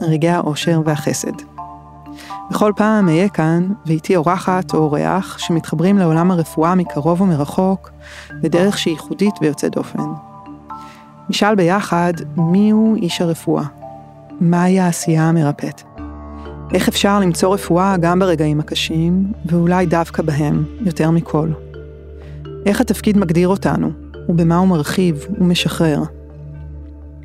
רגעי האושר והחסד. בכל פעם אהיה כאן, ואיתי אורחת או אורח שמתחברים לעולם הרפואה מקרוב ומרחוק, בדרך שהיא ייחודית ויוצאת דופן. נשאל ביחד מיהו איש הרפואה, מהי העשייה המרפאת. איך אפשר למצוא רפואה גם ברגעים הקשים, ואולי דווקא בהם, יותר מכל. איך התפקיד מגדיר אותנו, ובמה הוא מרחיב ומשחרר.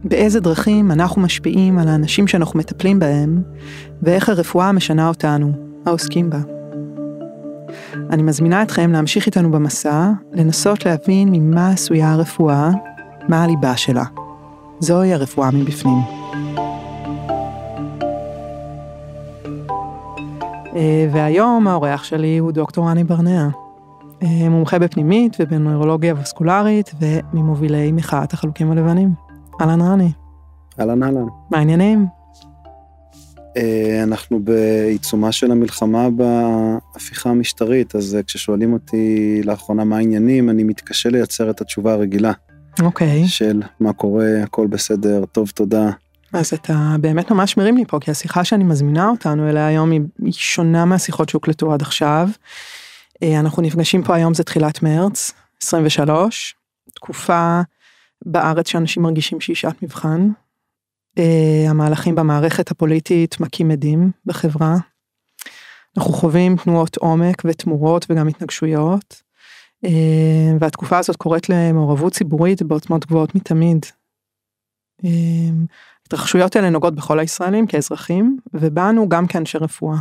באיזה דרכים אנחנו משפיעים על האנשים שאנחנו מטפלים בהם, ואיך הרפואה משנה אותנו, העוסקים בה. אני מזמינה אתכם להמשיך איתנו במסע, לנסות להבין ממה עשויה הרפואה, מה הליבה שלה. זוהי הרפואה מבפנים. אה, והיום האורח שלי הוא דוקטור רני ברנע. אה, מומחה בפנימית ובנוירולוגיה וסקולרית וממובילי מחאת החלוקים הלבנים. אהלן רני. אהלן אהלן. מה העניינים? אה, אנחנו בעיצומה של המלחמה בהפיכה המשטרית, אז כששואלים אותי לאחרונה מה העניינים, אני מתקשה לייצר את התשובה הרגילה. אוקיי. Okay. של מה קורה, הכל בסדר, טוב, תודה. אז אתה באמת ממש מרים לי פה, כי השיחה שאני מזמינה אותנו אליה היום היא שונה מהשיחות שהוקלטו עד עכשיו. אה, אנחנו נפגשים פה היום זה תחילת מרץ 23, תקופה בארץ שאנשים מרגישים שהיא שעת מבחן. אה, המהלכים במערכת הפוליטית מכים עדים בחברה. אנחנו חווים תנועות עומק ותמורות וגם התנגשויות. אה, והתקופה הזאת קוראת למעורבות ציבורית בעוצמות גבוהות מתמיד. ההתרחשויות האלה נוגעות בכל הישראלים כאזרחים, ובנו גם כאנשי רפואה.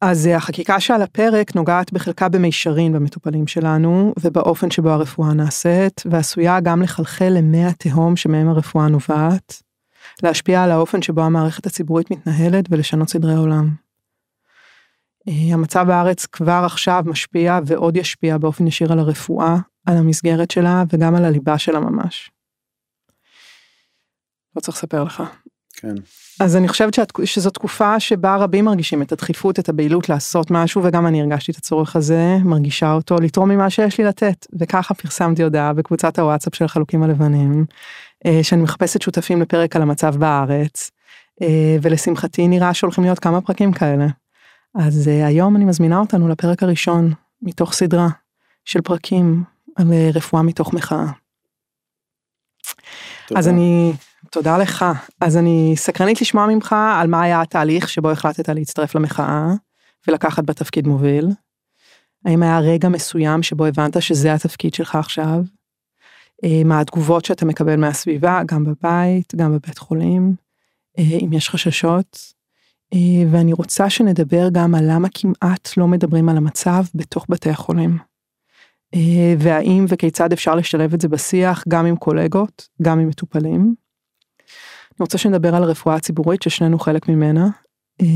אז אה, החקיקה שעל הפרק נוגעת בחלקה במישרין במטופלים שלנו, ובאופן שבו הרפואה נעשית, ועשויה גם לחלחל למי התהום שמהם הרפואה נובעת, להשפיע על האופן שבו המערכת הציבורית מתנהלת ולשנות סדרי עולם. אה, המצב בארץ כבר עכשיו משפיע ועוד ישפיע באופן ישיר על הרפואה, על המסגרת שלה וגם על הליבה שלה ממש. לא צריך לספר לך. כן. אז אני חושבת שאת, שזו תקופה שבה רבים מרגישים את הדחיפות, את הבהילות לעשות משהו, וגם אני הרגשתי את הצורך הזה, מרגישה אותו, לתרום ממה שיש לי לתת. וככה פרסמתי הודעה בקבוצת הוואטסאפ של החלוקים הלבנים, אה, שאני מחפשת שותפים לפרק על המצב בארץ, אה, ולשמחתי נראה שהולכים להיות כמה פרקים כאלה. אז אה, היום אני מזמינה אותנו לפרק הראשון, מתוך סדרה של פרקים על רפואה מתוך מחאה. אז אני תודה לך. אז אני סקרנית לשמוע ממך על מה היה התהליך שבו החלטת להצטרף למחאה ולקחת בתפקיד מוביל. האם היה רגע מסוים שבו הבנת שזה התפקיד שלך עכשיו? אה, מה התגובות שאתה מקבל מהסביבה, גם בבית, גם בבית חולים, אה, אם יש חששות. אה, ואני רוצה שנדבר גם על למה כמעט לא מדברים על המצב בתוך בתי החולים. והאם וכיצד אפשר לשלב את זה בשיח גם עם קולגות, גם עם מטופלים. אני רוצה שנדבר על הרפואה הציבורית ששנינו חלק ממנה, אה,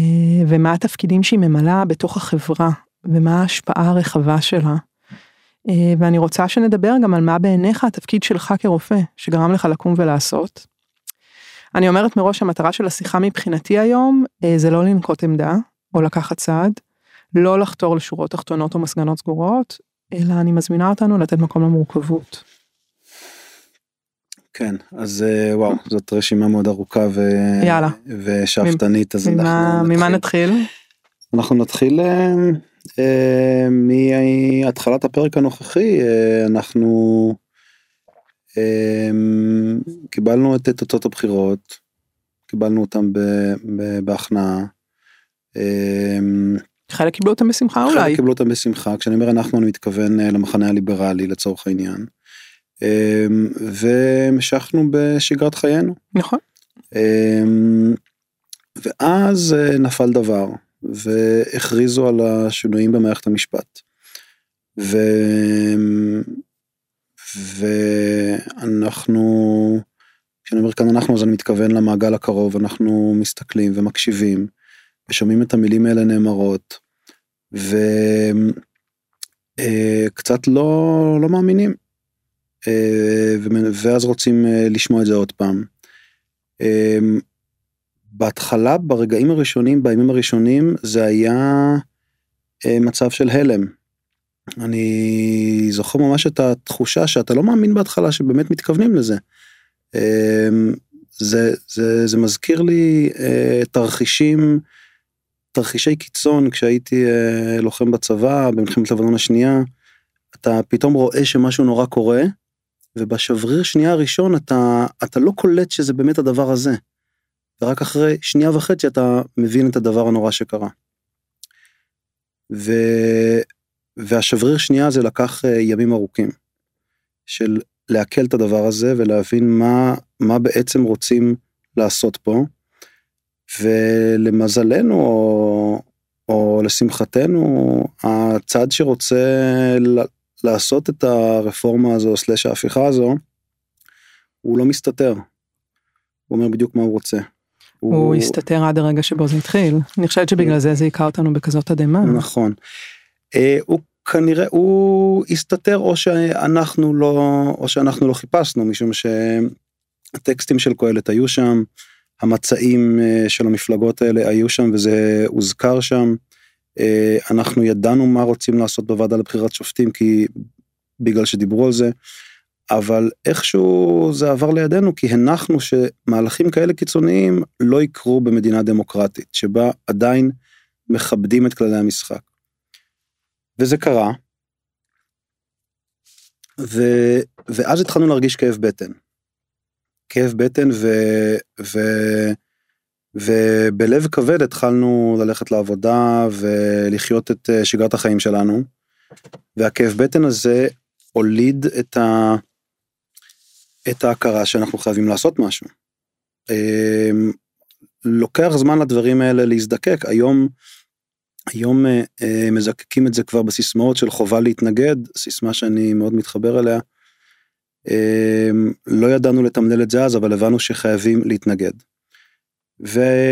ומה התפקידים שהיא ממלאה בתוך החברה, ומה ההשפעה הרחבה שלה. אה, ואני רוצה שנדבר גם על מה בעיניך התפקיד שלך כרופא, שגרם לך לקום ולעשות. אני אומרת מראש המטרה של השיחה מבחינתי היום, אה, זה לא לנקוט עמדה, או לקחת צעד, לא לחתור לשורות תחתונות או מסגנות סגורות, אלא אני מזמינה אותנו לתת מקום למורכבות. כן, אז אה, וואו, זאת רשימה מאוד ארוכה ו... יאללה. ושאפתנית, אז ממה, אנחנו ממה נתחיל? אנחנו נתחיל אה, אה, מהתחלת הפרק הנוכחי, אה, אנחנו אה, קיבלנו את תוצאות הבחירות, קיבלנו אותם בהכנעה. אה, חלק קיבלו אותם בשמחה אולי. חלק קיבלו אותם בשמחה, כשאני אומר אנחנו אני מתכוון אה, למחנה הליברלי לצורך העניין. אמ, והמשכנו בשגרת חיינו. נכון. אמ, ואז אה, נפל דבר והכריזו על השינויים במערכת המשפט. ו... ואנחנו כשאני אומר כאן אנחנו אז אני מתכוון למעגל הקרוב, אנחנו מסתכלים ומקשיבים ושומעים את המילים האלה נאמרות וקצת אה, לא, לא מאמינים. אה, ואז רוצים אה, לשמוע את זה עוד פעם. בהתחלה, ברגעים הראשונים, בימים הראשונים, זה היה מצב של הלם. אני זוכר ממש את התחושה שאתה לא מאמין בהתחלה שבאמת מתכוונים לזה. זה, זה, זה מזכיר לי תרחישים, תרחישי קיצון כשהייתי לוחם בצבא במלחמת לבנון השנייה. אתה פתאום רואה שמשהו נורא קורה, ובשבריר שנייה הראשון אתה, אתה לא קולט שזה באמת הדבר הזה. ורק אחרי שנייה וחצי אתה מבין את הדבר הנורא שקרה. ו... והשבריר שנייה הזה לקח אה, ימים ארוכים. של לעכל את הדבר הזה ולהבין מה, מה בעצם רוצים לעשות פה. ולמזלנו או, או לשמחתנו הצד שרוצה לעשות את הרפורמה הזו סלש ההפיכה הזו הוא לא מסתתר. הוא אומר בדיוק מה הוא רוצה. הוא, הוא הסתתר עד הרגע שבו זה התחיל. אני חושבת שבגלל זה זה היכה אותנו בכזאת תדהמה. נכון. אה, הוא כנראה הוא הסתתר או שאנחנו לא או שאנחנו לא חיפשנו משום שהטקסטים של קהלת היו שם המצעים אה, של המפלגות האלה היו שם וזה הוזכר שם. אה, אנחנו ידענו מה רוצים לעשות בוועדה לבחירת שופטים כי בגלל שדיברו על זה. אבל איכשהו זה עבר לידינו כי הנחנו שמהלכים כאלה קיצוניים לא יקרו במדינה דמוקרטית שבה עדיין מכבדים את כללי המשחק. וזה קרה. ו... ואז התחלנו להרגיש כאב בטן. כאב בטן ו... ו... ובלב כבד התחלנו ללכת לעבודה ולחיות את אה, שגרת החיים שלנו. והכאב בטן הזה הוליד את, ה... את ההכרה שאנחנו חייבים לעשות משהו. אמ, לוקח זמן לדברים האלה להזדקק היום היום אה, אה, מזקקים את זה כבר בסיסמאות של חובה להתנגד סיסמה שאני מאוד מתחבר אליה. אה, לא ידענו לתמלל את זה אז אבל הבנו שחייבים להתנגד. והייתה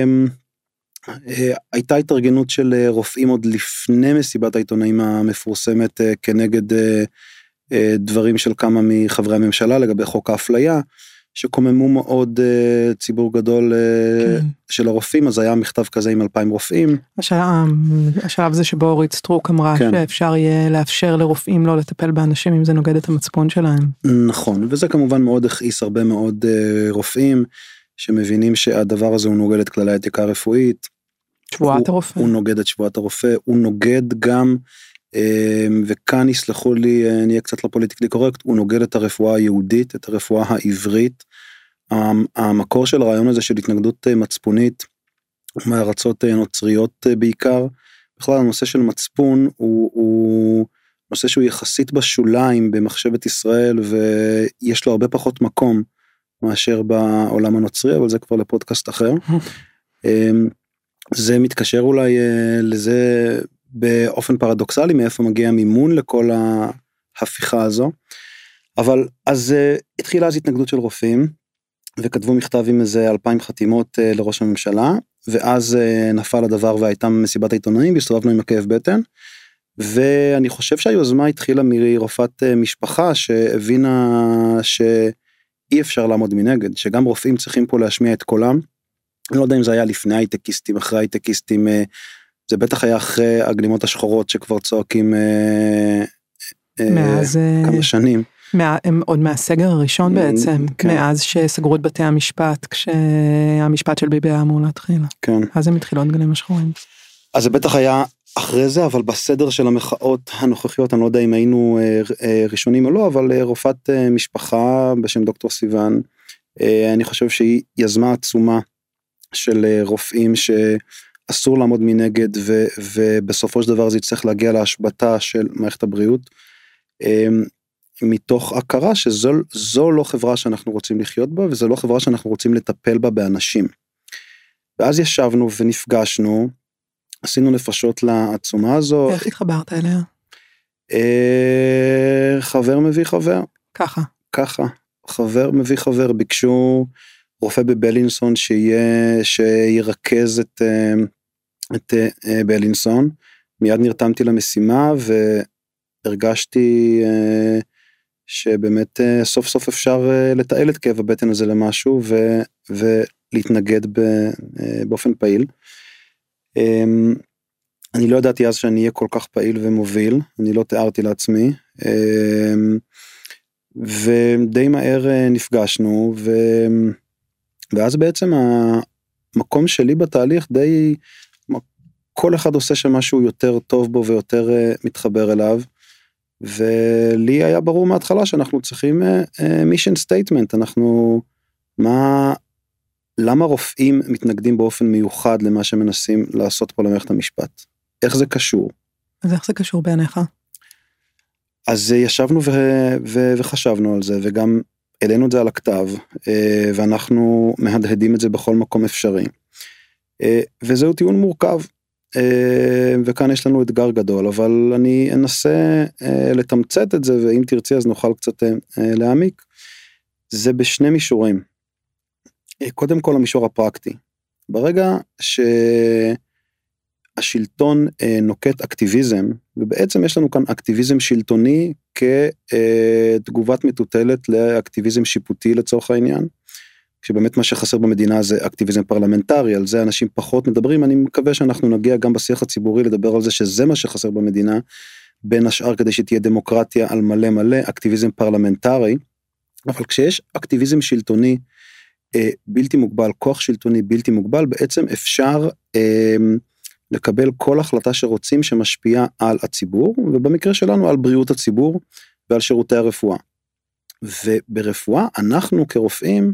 אה, התארגנות של אה, רופאים עוד לפני מסיבת העיתונאים המפורסמת אה, כנגד דברים של כמה מחברי הממשלה לגבי חוק האפליה. שקוממו מאוד אה, ציבור גדול אה, כן. של הרופאים אז היה מכתב כזה עם 2,000 רופאים. השלב, השלב זה שבו אורית סטרוק אמרה כן. שאפשר יהיה לאפשר לרופאים לא לטפל באנשים אם זה נוגד את המצפון שלהם. נכון וזה כמובן מאוד הכעיס הרבה מאוד אה, רופאים שמבינים שהדבר הזה הוא נוגד את כללי האתיקה הרפואית. שבועת הרופא. הוא נוגד את שבועת הרופא הוא נוגד גם אמ, וכאן יסלחו לי, אני אהיה קצת לא politically correct, הוא נוגד את הרפואה היהודית, את הרפואה העברית. המקור של הרעיון הזה של התנגדות אה, מצפונית מארצות אה, נוצריות אה, בעיקר, בכלל הנושא של מצפון הוא, הוא נושא שהוא יחסית בשוליים במחשבת ישראל ויש לו הרבה פחות מקום מאשר בעולם הנוצרי אבל זה כבר לפודקאסט אחר. אמ, זה מתקשר אולי לזה באופן פרדוקסלי מאיפה מגיע מימון לכל ההפיכה הזו. אבל אז uh, התחילה אז התנגדות של רופאים וכתבו מכתב עם איזה אלפיים חתימות uh, לראש הממשלה ואז נפל הדבר והייתה מסיבת העיתונאים והסתובבנו עם הכאב בטן. ואני חושב שהיוזמה התחילה מרופאת משפחה שהבינה שאי אפשר לעמוד מנגד שגם רופאים צריכים פה להשמיע את קולם. אני לא יודע אם זה היה לפני הייטקיסטים אחרי הייטקיסטים זה בטח היה אחרי הגלימות השחורות שכבר צועקים אה, אה, מאז כמה אה, שנים. מה, הם עוד מהסגר הראשון בעצם, כן. מאז שסגרו את בתי המשפט כשהמשפט של ביבי היה אמור להתחיל. כן. אז הם התחילו עוד גלים השחורים. אז זה בטח היה אחרי זה אבל בסדר של המחאות הנוכחיות אני לא יודע אם היינו ראשונים או לא אבל רופאת משפחה בשם דוקטור סיוון אני חושב שהיא יזמה עצומה של רופאים ש... אסור לעמוד מנגד ו, ובסופו של דבר זה יצטרך להגיע להשבתה של מערכת הבריאות. מתוך הכרה שזו לא חברה שאנחנו רוצים לחיות בה וזו לא חברה שאנחנו רוצים לטפל בה באנשים. ואז ישבנו ונפגשנו, עשינו נפשות לעצומה הזו. איך התחברת אליה? אה, חבר מביא חבר. ככה. ככה. חבר מביא חבר, ביקשו רופא בבלינסון שיהיה, שירכז את, אה, את אה, בלינסון. מיד נרתמתי למשימה והרגשתי אה, שבאמת סוף סוף אפשר לתעל את כאב הבטן הזה למשהו ו, ולהתנגד באופן פעיל. אמ, אני לא ידעתי אז שאני אהיה כל כך פעיל ומוביל, אני לא תיארתי לעצמי. אמ, ודי מהר נפגשנו ו... ואז בעצם המקום שלי בתהליך די, כל אחד עושה שם משהו יותר טוב בו ויותר אה, מתחבר אליו. ולי היה ברור מההתחלה שאנחנו צריכים mission אה, statement, אנחנו, מה, למה רופאים מתנגדים באופן מיוחד למה שמנסים לעשות פה למערכת המשפט? איך זה קשור? אז איך זה קשור בעיניך? אז ישבנו ו- ו- וחשבנו על זה וגם העלינו את זה על הכתב אה, ואנחנו מהדהדים את זה בכל מקום אפשרי. אה, וזהו טיעון מורכב אה, וכאן יש לנו אתגר גדול אבל אני אנסה לתמצת את זה ואם תרצי אז נוכל קצת להעמיק. זה בשני מישורים. קודם כל המישור הפרקטי. ברגע ש... השלטון אה, נוקט אקטיביזם, ובעצם יש לנו כאן אקטיביזם שלטוני כתגובת מטוטלת לאקטיביזם שיפוטי לצורך העניין. כשבאמת מה שחסר במדינה זה אקטיביזם פרלמנטרי, על זה אנשים פחות מדברים, אני מקווה שאנחנו נגיע גם בשיח הציבורי לדבר על זה שזה מה שחסר במדינה, בין השאר כדי שתהיה דמוקרטיה על מלא מלא, אקטיביזם פרלמנטרי, אבל כשיש אקטיביזם שלטוני אה, בלתי מוגבל, כוח שלטוני בלתי מוגבל, בעצם אפשר אה, לקבל כל החלטה שרוצים שמשפיעה על הציבור, ובמקרה שלנו על בריאות הציבור ועל שירותי הרפואה. וברפואה אנחנו כרופאים,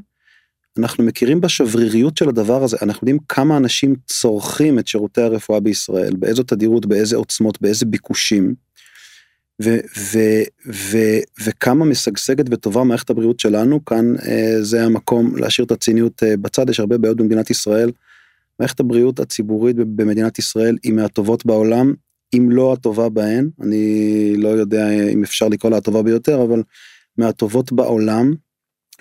אנחנו מכירים בשבריריות של הדבר הזה, אנחנו יודעים כמה אנשים צורכים את שירותי הרפואה בישראל, באיזו תדירות, באיזה עוצמות, באיזה ביקושים. וכמה משגשגת וטובה מערכת הבריאות שלנו כאן אה, זה המקום להשאיר את הציניות אה, בצד יש הרבה בעיות במדינת ישראל מערכת הבריאות הציבורית במדינת ישראל היא מהטובות בעולם, אם לא הטובה בהן, אני לא יודע אם אפשר לקרוא לה הטובה ביותר, אבל מהטובות בעולם,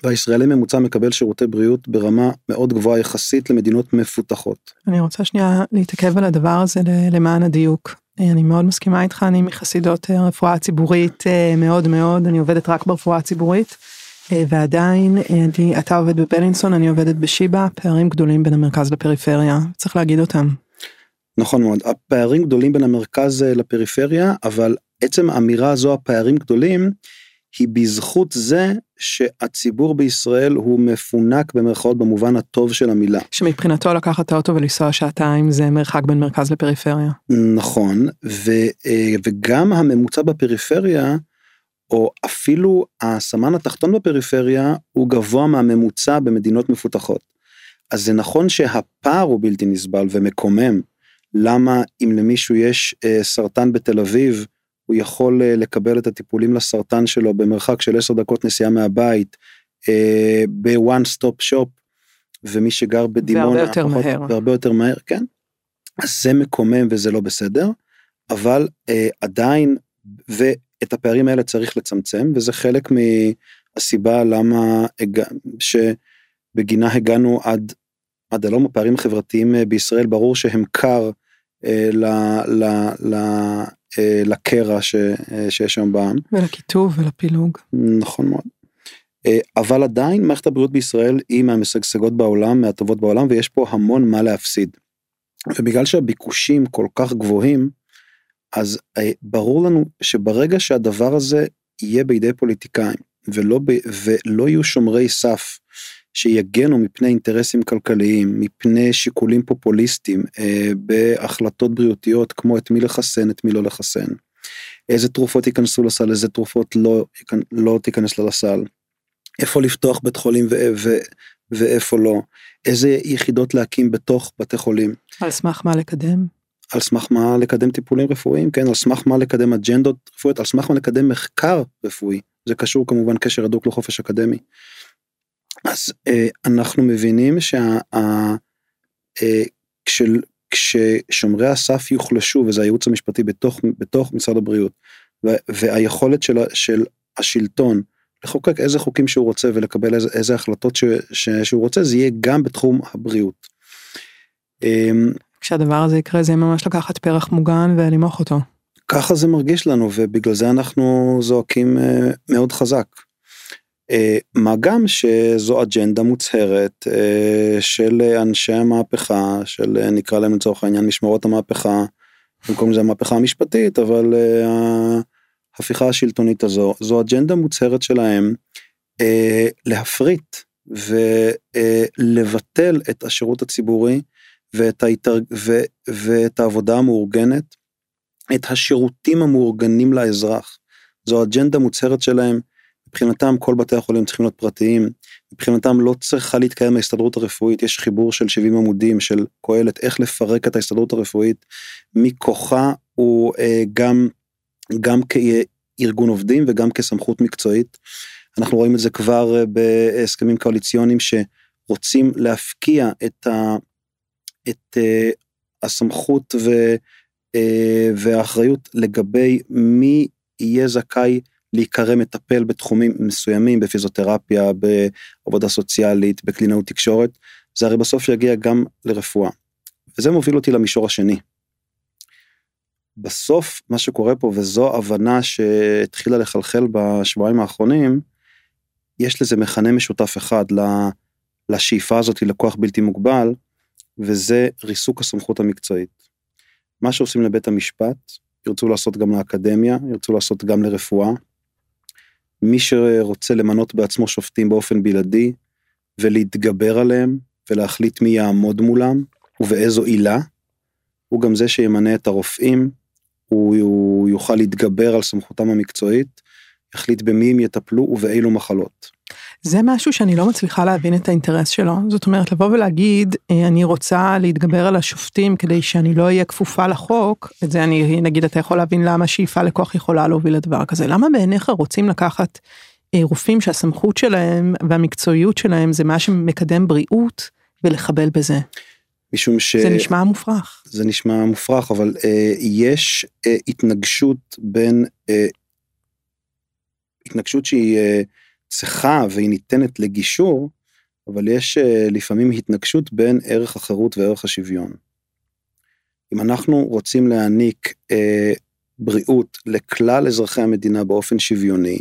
והישראלי ממוצע מקבל שירותי בריאות ברמה מאוד גבוהה יחסית למדינות מפותחות. אני רוצה שנייה להתעכב על הדבר הזה למען הדיוק. אני מאוד מסכימה איתך, אני מחסידות הרפואה הציבורית אה, מאוד מאוד, אני עובדת רק ברפואה הציבורית. אה, ועדיין אה, אני, אתה עובד בבלינסון, אני עובדת בשיבא, פערים גדולים בין המרכז לפריפריה, צריך להגיד אותם. נכון מאוד, הפערים גדולים בין המרכז אה, לפריפריה, אבל עצם האמירה הזו, הפערים גדולים, היא בזכות זה שהציבור בישראל הוא מפונק במרכאות במובן הטוב של המילה. שמבחינתו לקחת את האוטו ולנסוע שעתיים זה מרחק בין מרכז לפריפריה. נכון, ו, וגם הממוצע בפריפריה או אפילו הסמן התחתון בפריפריה הוא גבוה מהממוצע במדינות מפותחות. אז זה נכון שהפער הוא בלתי נסבל ומקומם. למה אם למישהו יש אה, סרטן בתל אביב, הוא יכול אה, לקבל את הטיפולים לסרטן שלו במרחק של 10 דקות נסיעה מהבית, ב one stop shop, ומי שגר בדימונה, והרבה יותר פחות, מהר, והרבה יותר מהר, כן. אז זה מקומם וזה לא בסדר, אבל אה, עדיין, ו, את הפערים האלה צריך לצמצם וזה חלק מהסיבה למה שבגינה הגענו עד עד הלום הפערים החברתיים אה, בישראל ברור שהם קר אה, ל, ל, ל, אה, לקרע ש, אה, שיש שם בעם. ולקיטוב ולפילוג. נכון מאוד. אה, אבל עדיין מערכת הבריאות בישראל היא מהמשגשגות בעולם, מהטובות בעולם ויש פה המון מה להפסיד. ובגלל שהביקושים כל כך גבוהים, אז אה, ברור לנו שברגע שהדבר הזה יהיה בידי פוליטיקאים ולא, ב, ולא יהיו שומרי סף שיגנו מפני אינטרסים כלכליים, מפני שיקולים פופוליסטיים אה, בהחלטות בריאותיות כמו את מי לחסן, את מי לא לחסן, איזה תרופות ייכנסו לסל, איזה תרופות לא, לא תיכנס לסל, איפה לפתוח בית חולים ו, ו, ואיפה לא, איזה יחידות להקים בתוך בתי חולים. על סמך מה לקדם? על סמך מה לקדם טיפולים רפואיים, כן, על סמך מה לקדם אג'נדות רפואיות, על סמך מה לקדם מחקר רפואי, זה קשור כמובן קשר הדוק לחופש אקדמי. אז אה, אנחנו מבינים שה... אה, הסף יוחלשו, וזה הייעוץ המשפטי בתוך, בתוך משרד הבריאות, ו, והיכולת של, של השלטון לחוקק איזה חוקים שהוא רוצה ולקבל איזה, איזה החלטות ש, ש, שהוא רוצה, זה יהיה גם בתחום הבריאות. אמ, כשהדבר הזה יקרה זה ממש לקחת פרח מוגן ולמוח אותו. ככה זה מרגיש לנו ובגלל זה אנחנו זועקים אה, מאוד חזק. אה, מה גם שזו אג'נדה מוצהרת אה, של אנשי המהפכה, של נקרא להם לצורך העניין משמרות המהפכה, במקום זה המהפכה המשפטית, אבל ההפיכה השלטונית הזו, זו אג'נדה מוצהרת שלהם להפריט ולבטל את השירות הציבורי ואת, ההתארג... ו... ואת העבודה המאורגנת, את השירותים המאורגנים לאזרח. זו אג'נדה מוצהרת שלהם. מבחינתם כל בתי החולים צריכים להיות פרטיים, מבחינתם לא צריכה להתקיים ההסתדרות הרפואית, יש חיבור של 70 עמודים של קהלת, איך לפרק את ההסתדרות הרפואית, מכוחה הוא אה, גם, גם כארגון עובדים וגם כסמכות מקצועית. אנחנו רואים את זה כבר אה, בהסכמים קואליציוניים שרוצים להפקיע את, ה, את uh, הסמכות ו, uh, והאחריות לגבי מי יהיה זכאי להיקרא מטפל בתחומים מסוימים בפיזיותרפיה, בעבודה סוציאלית, בקלינאות תקשורת, זה הרי בסוף יגיע גם לרפואה. וזה מוביל אותי למישור השני. בסוף מה שקורה פה וזו הבנה שהתחילה לחלחל בשבועיים האחרונים, יש לזה מכנה משותף אחד לשאיפה הזאת לכוח בלתי מוגבל, וזה ריסוק הסמכות המקצועית. מה שעושים לבית המשפט, ירצו לעשות גם לאקדמיה, ירצו לעשות גם לרפואה. מי שרוצה למנות בעצמו שופטים באופן בלעדי ולהתגבר עליהם ולהחליט מי יעמוד מולם ובאיזו עילה, הוא גם זה שימנה את הרופאים, הוא, יוכל להתגבר על סמכותם המקצועית, יחליט במי הם יטפלו ובאילו מחלות. זה משהו שאני לא מצליחה להבין את האינטרס שלו. זאת אומרת, לבוא ולהגיד, אה, אני רוצה להתגבר על השופטים כדי שאני לא אהיה כפופה לחוק, את זה אני, נגיד, אתה יכול להבין למה שאיפה לכוח יכולה להוביל לדבר כזה. למה בעיניך רוצים לקחת אה, רופאים שהסמכות שלהם והמקצועיות שלהם זה מה שמקדם בריאות ולחבל בזה? משום ש... זה נשמע מופרך. זה נשמע מופרך, אבל אה, יש אה, התנגשות בין, אה, התנגשות שהיא... אה, צריכה והיא ניתנת לגישור, אבל יש אה, לפעמים התנגשות בין ערך החירות וערך השוויון. אם אנחנו רוצים להעניק אה, בריאות לכלל אזרחי המדינה באופן שוויוני,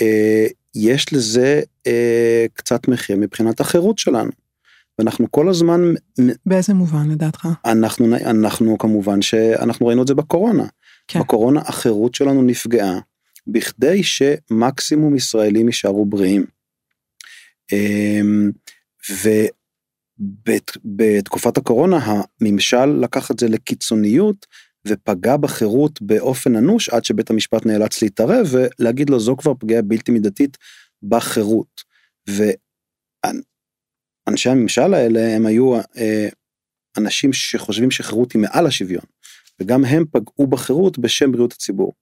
אה, יש לזה אה, קצת מחיר מבחינת החירות שלנו. ואנחנו כל הזמן... באיזה מובן לדעתך? אנחנו, אנחנו כמובן שאנחנו ראינו את זה בקורונה. כן. בקורונה החירות שלנו נפגעה. בכדי שמקסימום ישראלים יישארו בריאים. אמ, ובתקופת הקורונה הממשל לקח את זה לקיצוניות ופגע בחירות באופן אנוש עד שבית המשפט נאלץ להתערב ולהגיד לו זו כבר פגיעה בלתי מידתית בחירות. ואנשי הממשל האלה הם היו אה, אנשים שחושבים שחירות היא מעל השוויון וגם הם פגעו בחירות בשם בריאות הציבור.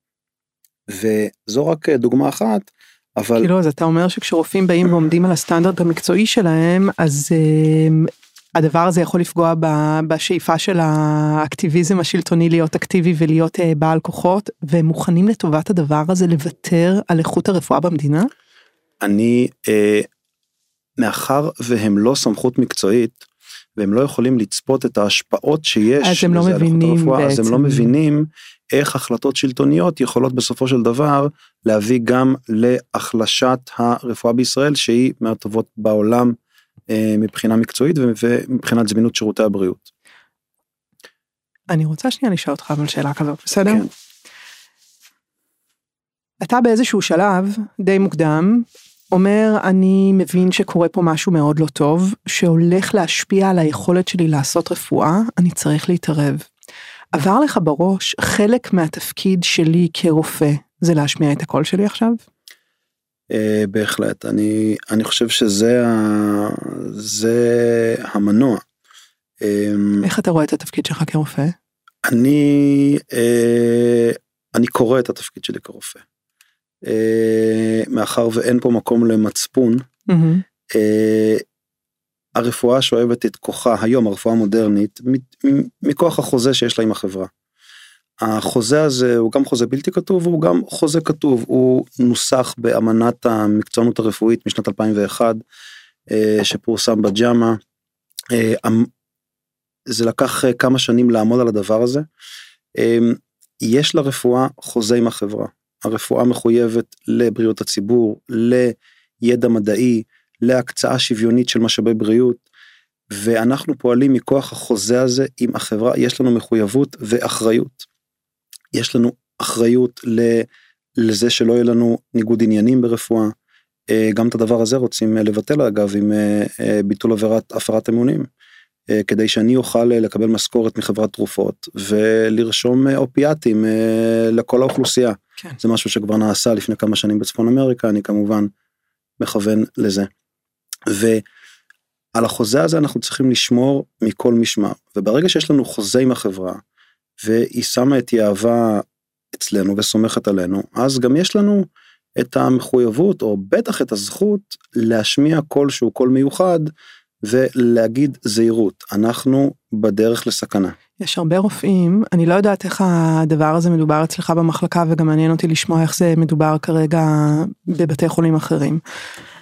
וזו רק אה, דוגמה אחת, אבל... כאילו, אז אתה אומר שכשרופאים באים ועומדים על הסטנדרט המקצועי שלהם, אז uh, הדבר הזה יכול לפגוע ב, בשאיפה של האקטיביזם השלטוני להיות אקטיבי ולהיות uh, בעל כוחות, והם מוכנים לטובת הדבר הזה לוותר על איכות הרפואה במדינה? אני, uh, מאחר והם לא סמכות מקצועית, והם לא יכולים לצפות את ההשפעות שיש. אז הם לא מבינים הרפואה, בעצם. אז הם לא מבינים איך החלטות שלטוניות יכולות בסופו של דבר להביא גם להחלשת הרפואה בישראל שהיא מהטובות בעולם אה, מבחינה מקצועית ומבחינת זמינות שירותי הבריאות. אני רוצה שנייה לשאול אותך אבל שאלה כזאת, בסדר? כן. אתה באיזשהו שלב די מוקדם אומר אני מבין שקורה פה משהו מאוד לא טוב שהולך להשפיע על היכולת שלי לעשות רפואה אני צריך להתערב. עבר לך בראש חלק מהתפקיד שלי כרופא זה להשמיע את הקול שלי עכשיו? Uh, בהחלט אני אני חושב שזה ה, זה המנוע. Um, איך אתה רואה את התפקיד שלך כרופא? אני uh, אני קורא את התפקיד שלי כרופא. Uh, מאחר ואין פה מקום למצפון. Mm-hmm. הרפואה שואבת את כוחה היום הרפואה המודרנית מכוח החוזה שיש לה עם החברה. החוזה הזה הוא גם חוזה בלתי כתוב הוא גם חוזה כתוב הוא נוסח באמנת המקצוענות הרפואית משנת 2001 אה, שפורסם בג'אמה. אה, אמ, זה לקח אה, כמה שנים לעמוד על הדבר הזה. יש לרפואה חוזה עם החברה. הרפואה מחויבת לבריאות הציבור, לידע מדעי, להקצאה שוויונית של משאבי בריאות, ואנחנו פועלים מכוח החוזה הזה עם החברה, יש לנו מחויבות ואחריות. יש לנו אחריות לזה שלא יהיה לנו ניגוד עניינים ברפואה. אה, גם את הדבר הזה רוצים אה, לבטל אגב עם אה, ביטול עבירת הפרת אמונים. כדי שאני אוכל לקבל משכורת מחברת תרופות ולרשום אופיאטים לכל האוכלוסייה. כן. זה משהו שכבר נעשה לפני כמה שנים בצפון אמריקה, אני כמובן מכוון לזה. ועל החוזה הזה אנחנו צריכים לשמור מכל משמר, וברגע שיש לנו חוזה עם החברה, והיא שמה את יהבה אצלנו וסומכת עלינו, אז גם יש לנו את המחויבות, או בטח את הזכות, להשמיע קול שהוא קול מיוחד, ולהגיד זהירות, אנחנו בדרך לסכנה. יש הרבה רופאים, אני לא יודעת איך הדבר הזה מדובר אצלך במחלקה וגם מעניין אותי לשמוע איך זה מדובר כרגע בבתי חולים אחרים.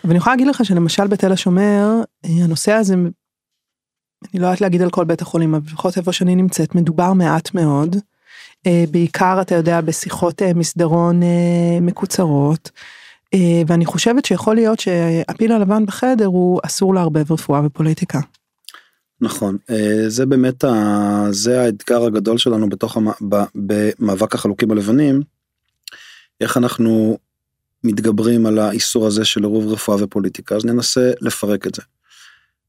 אבל אני יכולה להגיד לך שלמשל בתל השומר, הנושא הזה, אני לא יודעת להגיד על כל בית החולים, אבל לפחות איפה שאני נמצאת, מדובר מעט מאוד. בעיקר אתה יודע בשיחות מסדרון מקוצרות. ואני חושבת שיכול להיות שהפיל הלבן בחדר הוא אסור לערבב רפואה ופוליטיקה. נכון זה באמת זה האתגר הגדול שלנו בתוך במאבק החלוקים הלבנים. איך אנחנו מתגברים על האיסור הזה של עירוב רפואה ופוליטיקה אז ננסה לפרק את זה.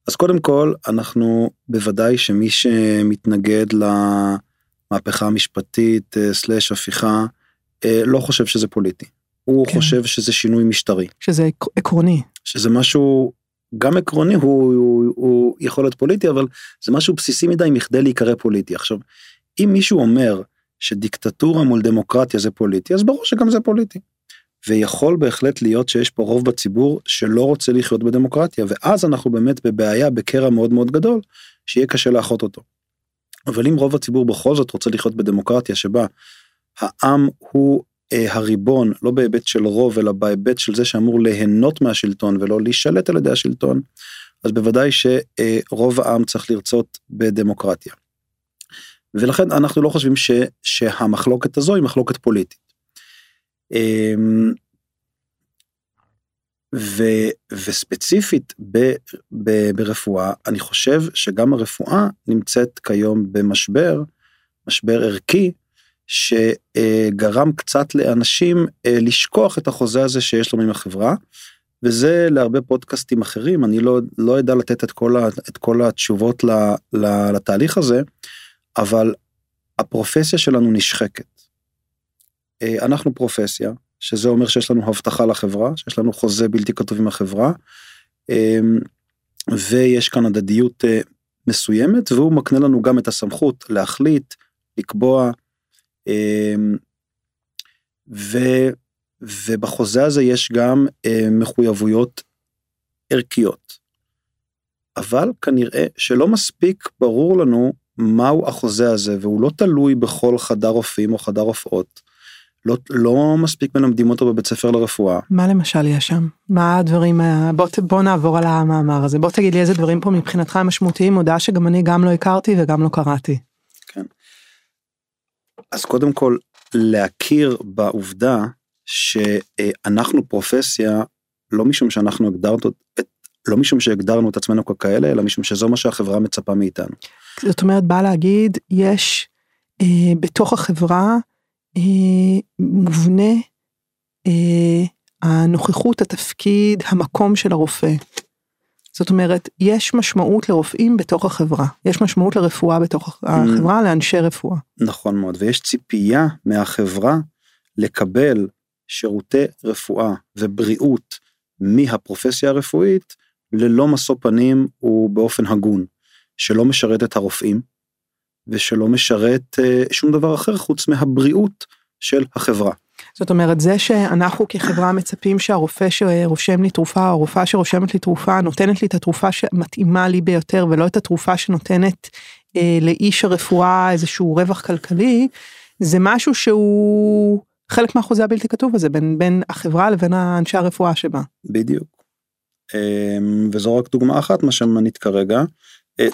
אז קודם כל אנחנו בוודאי שמי שמתנגד למהפכה המשפטית סלאש הפיכה לא חושב שזה פוליטי. הוא כן. חושב שזה שינוי משטרי. שזה עקרוני. שזה משהו גם עקרוני הוא, הוא, הוא יכול להיות פוליטי אבל זה משהו בסיסי מדי מכדי להיקרא פוליטי עכשיו אם מישהו אומר שדיקטטורה מול דמוקרטיה זה פוליטי אז ברור שגם זה פוליטי. ויכול בהחלט להיות שיש פה רוב בציבור שלא רוצה לחיות בדמוקרטיה ואז אנחנו באמת בבעיה בקרע מאוד מאוד גדול שיהיה קשה לאחות אותו. אבל אם רוב הציבור בכל זאת רוצה לחיות בדמוקרטיה שבה העם הוא הריבון לא בהיבט של רוב אלא בהיבט של זה שאמור ליהנות מהשלטון ולא להישלט על ידי השלטון אז בוודאי שרוב העם צריך לרצות בדמוקרטיה. ולכן אנחנו לא חושבים ש, שהמחלוקת הזו היא מחלוקת פוליטית. אמ, ו, וספציפית ב, ב, ברפואה אני חושב שגם הרפואה נמצאת כיום במשבר משבר ערכי שגרם קצת לאנשים אה, לשכוח את החוזה הזה שיש לנו עם החברה. וזה להרבה פודקאסטים אחרים אני לא לא יודע לתת את כל, ה, את כל התשובות ל, ל, לתהליך הזה אבל הפרופסיה שלנו נשחקת. אה, אנחנו פרופסיה שזה אומר שיש לנו הבטחה לחברה שיש לנו חוזה בלתי כתוב עם החברה אה, ויש כאן הדדיות מסוימת והוא מקנה לנו גם את הסמכות להחליט לקבוע אמ, ו, ובחוזה הזה יש גם אה, מחויבויות ערכיות. אבל כנראה שלא מספיק ברור לנו מהו החוזה הזה והוא לא תלוי בכל חדר רופאים או חדר רופאות. לא, לא מספיק מלמדים אותו בבית ספר לרפואה. מה למשל יש שם? מה הדברים, בוא, בוא נעבור על המאמר הזה, בוא תגיד לי איזה דברים פה מבחינתך משמעותיים, הודעה שגם אני גם לא הכרתי וגם לא קראתי. אז קודם כל להכיר בעובדה שאנחנו פרופסיה לא משום שאנחנו הגדרנו את לא משום שהגדרנו את עצמנו ככאלה אלא משום שזו מה שהחברה מצפה מאיתנו. זאת אומרת בא להגיד יש אה, בתוך החברה אה, מובנה אה, הנוכחות התפקיד המקום של הרופא. זאת אומרת, יש משמעות לרופאים בתוך החברה, יש משמעות לרפואה בתוך החברה, לאנשי רפואה. נכון מאוד, ויש ציפייה מהחברה לקבל שירותי רפואה ובריאות מהפרופסיה הרפואית ללא משוא פנים ובאופן הגון, שלא משרת את הרופאים ושלא משרת אה, שום דבר אחר חוץ מהבריאות של החברה. זאת אומרת זה שאנחנו כחברה מצפים שהרופא שרושם לי תרופה או הרופאה שרושמת לי תרופה נותנת לי את התרופה שמתאימה לי ביותר ולא את התרופה שנותנת אה, לאיש הרפואה איזשהו רווח כלכלי. זה משהו שהוא חלק מהחוזה הבלתי כתוב הזה בין, בין החברה לבין האנשי הרפואה שבה. בדיוק. אמ, וזו רק דוגמה אחת מה שמנית כרגע. אה,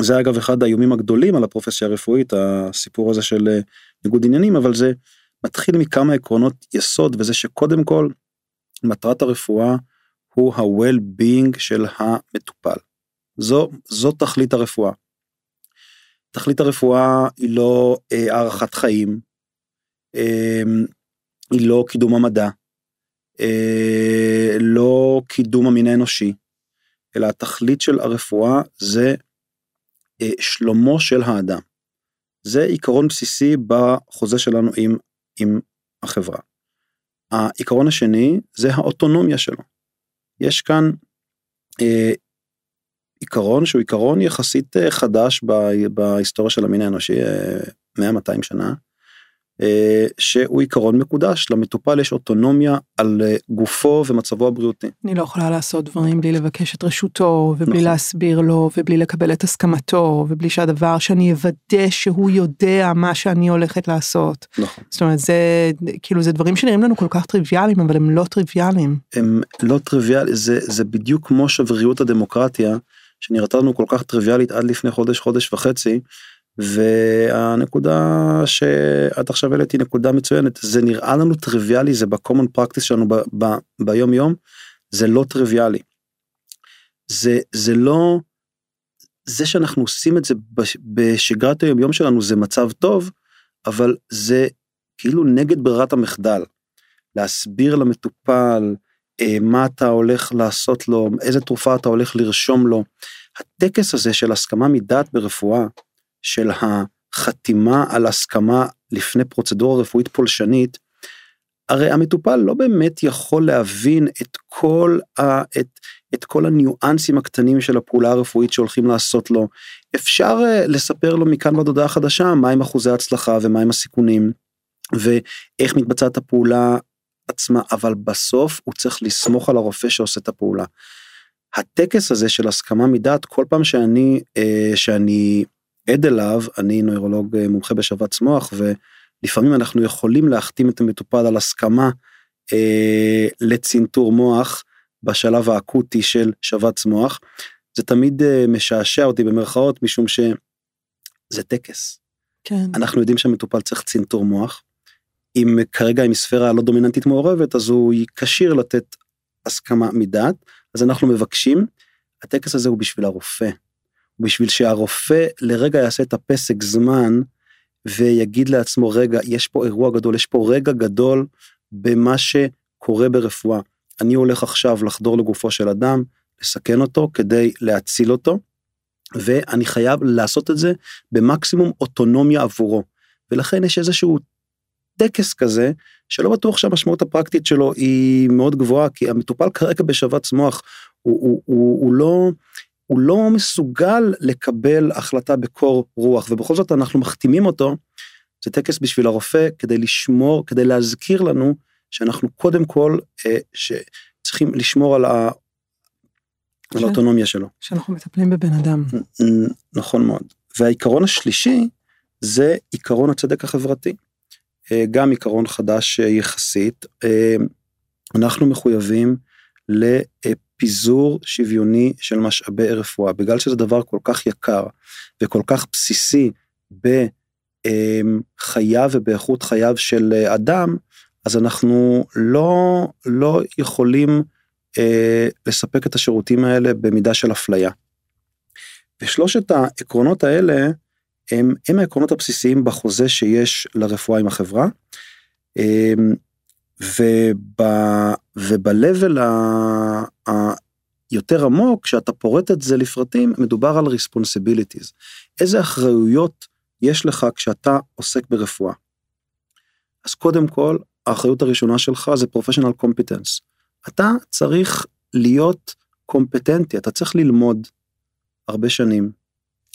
זה אגב אחד האיומים הגדולים על הפרופסיה הרפואית הסיפור הזה של אה, ניגוד עניינים אבל זה מתחיל מכמה עקרונות יסוד וזה שקודם כל מטרת הרפואה הוא ה-well-being של המטופל. זו, זו תכלית הרפואה. תכלית הרפואה היא לא אה, הארכת חיים, אה, היא לא קידום המדע, אה, לא קידום המין האנושי, אלא התכלית של הרפואה זה אה, שלומו של האדם. זה עיקרון בסיסי בחוזה שלנו עם, עם החברה. העיקרון השני זה האוטונומיה שלו. יש כאן אה, עיקרון שהוא עיקרון יחסית אה, חדש בהיסטוריה של המין האנושי 100-200 אה, שנה. אה, שהוא עיקרון מקודש למטופל יש אוטונומיה על גופו ומצבו הבריאותי. אני לא יכולה לעשות דברים בלי לבקש את רשותו ובלי נכון. להסביר לו ובלי לקבל את הסכמתו ובלי שהדבר שאני אוודא שהוא יודע מה שאני הולכת לעשות. נכון. זאת אומרת זה כאילו זה דברים שנראים לנו כל כך טריוויאליים אבל הם לא טריוויאליים. הם לא טריוויאליים זה זה בדיוק כמו שבריאות הדמוקרטיה. שנראתה לנו כל כך טריוויאלית עד לפני חודש חודש וחצי. והנקודה שעד עכשיו העליתי נקודה מצוינת זה נראה לנו טריוויאלי זה בקומון פרקטיס שלנו ב, ב, ביום יום זה לא טריוויאלי. זה זה לא זה שאנחנו עושים את זה בשגרת היום יום שלנו זה מצב טוב אבל זה כאילו נגד ברירת המחדל. להסביר למטופל אה, מה אתה הולך לעשות לו, איזה תרופה אתה הולך לרשום לו. הטקס הזה של הסכמה מדעת ברפואה, של החתימה על הסכמה לפני פרוצדורה רפואית פולשנית, הרי המטופל לא באמת יכול להבין את כל, ה, את, את כל הניואנסים הקטנים של הפעולה הרפואית שהולכים לעשות לו. אפשר אה, לספר לו מכאן ועד הודעה חדשה מהם אחוזי ההצלחה ומהם הסיכונים ואיך מתבצעת הפעולה עצמה, אבל בסוף הוא צריך לסמוך על הרופא שעושה את הפעולה. הטקס הזה של הסכמה מדעת, כל פעם שאני, אה, שאני עד אליו, אני נוירולוג אה, מומחה בשבץ מוח, ולפעמים אנחנו יכולים להחתים את המטופל על הסכמה אה, לצנתור מוח בשלב האקוטי של שבץ מוח. זה תמיד אה, משעשע אותי במרכאות, משום שזה טקס. כן. אנחנו יודעים שהמטופל צריך צנתור מוח. אם כרגע עם ספירה לא דומיננטית מעורבת אז הוא כשיר לתת הסכמה מדעת אז אנחנו מבקשים הטקס הזה הוא בשביל הרופא. בשביל שהרופא לרגע יעשה את הפסק זמן ויגיד לעצמו רגע יש פה אירוע גדול יש פה רגע גדול במה שקורה ברפואה. אני הולך עכשיו לחדור לגופו של אדם לסכן אותו כדי להציל אותו ואני חייב לעשות את זה במקסימום אוטונומיה עבורו. ולכן יש איזשהו טקס כזה שלא בטוח שהמשמעות הפרקטית שלו היא מאוד גבוהה כי המטופל כרגע בשבץ מוח הוא, הוא, הוא, הוא לא הוא לא מסוגל לקבל החלטה בקור רוח ובכל זאת אנחנו מחתימים אותו. זה טקס בשביל הרופא כדי לשמור כדי להזכיר לנו שאנחנו קודם כל אה, שצריכים לשמור על, ה, על האוטונומיה שלו. שאנחנו מטפלים בבן אדם. נכון מאוד. והעיקרון השלישי זה עיקרון הצדק החברתי. אה, גם עיקרון חדש אה, יחסית. אה, אנחנו מחויבים לפיזור שוויוני של משאבי רפואה בגלל שזה דבר כל כך יקר וכל כך בסיסי בחייו ובאיכות חייו של אדם אז אנחנו לא לא יכולים אה, לספק את השירותים האלה במידה של אפליה. ושלושת העקרונות האלה הם, הם העקרונות הבסיסיים בחוזה שיש לרפואה עם החברה. אמ, וב, וב-level היותר עמוק, כשאתה פורט את זה לפרטים, מדובר על responsibilities. איזה אחריויות יש לך כשאתה עוסק ברפואה. אז קודם כל, האחריות הראשונה שלך זה professional competence. אתה צריך להיות קומפטנטי, אתה צריך ללמוד הרבה שנים,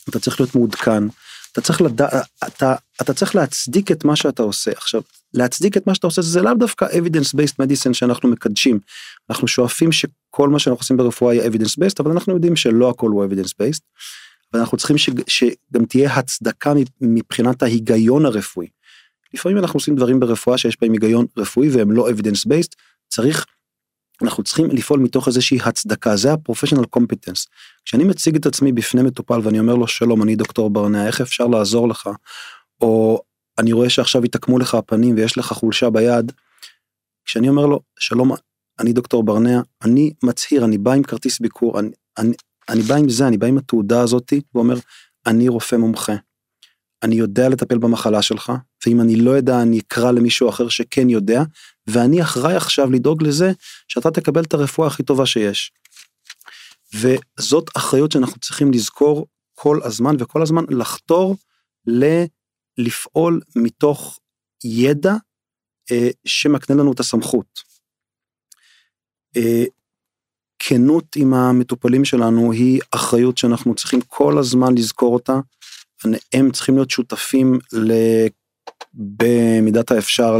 אתה צריך להיות מעודכן, אתה צריך לדעת, אתה, אתה צריך להצדיק את מה שאתה עושה. עכשיו, להצדיק את מה שאתה עושה זה לאו דווקא evidence based medicine שאנחנו מקדשים. אנחנו שואפים שכל מה שאנחנו עושים ברפואה יהיה evidence based, אבל אנחנו יודעים שלא הכל הוא evidence based. ואנחנו צריכים ש, שגם תהיה הצדקה מבחינת ההיגיון הרפואי. לפעמים אנחנו עושים דברים ברפואה שיש בהם היגיון רפואי והם לא evidence based, צריך, אנחנו צריכים לפעול מתוך איזושהי הצדקה, זה ה-professional competence. כשאני מציג את עצמי בפני מטופל ואני אומר לו שלום אני דוקטור ברנע איך אפשר לעזור לך, או אני רואה שעכשיו התעקמו לך הפנים ויש לך חולשה ביד, כשאני אומר לו שלום אני דוקטור ברנע אני מצהיר אני בא עם כרטיס ביקור אני, אני, אני בא עם זה אני בא עם התעודה הזאתי ואומר אני רופא מומחה. אני יודע לטפל במחלה שלך ואם אני לא יודע אני אקרא למישהו אחר שכן יודע ואני אחראי עכשיו לדאוג לזה שאתה תקבל את הרפואה הכי טובה שיש. וזאת אחריות שאנחנו צריכים לזכור כל הזמן וכל הזמן לחתור ל... לפעול מתוך ידע אה, שמקנה לנו את הסמכות. אה, כנות עם המטופלים שלנו היא אחריות שאנחנו צריכים כל הזמן לזכור אותה. הם צריכים להיות שותפים ל... במידת האפשר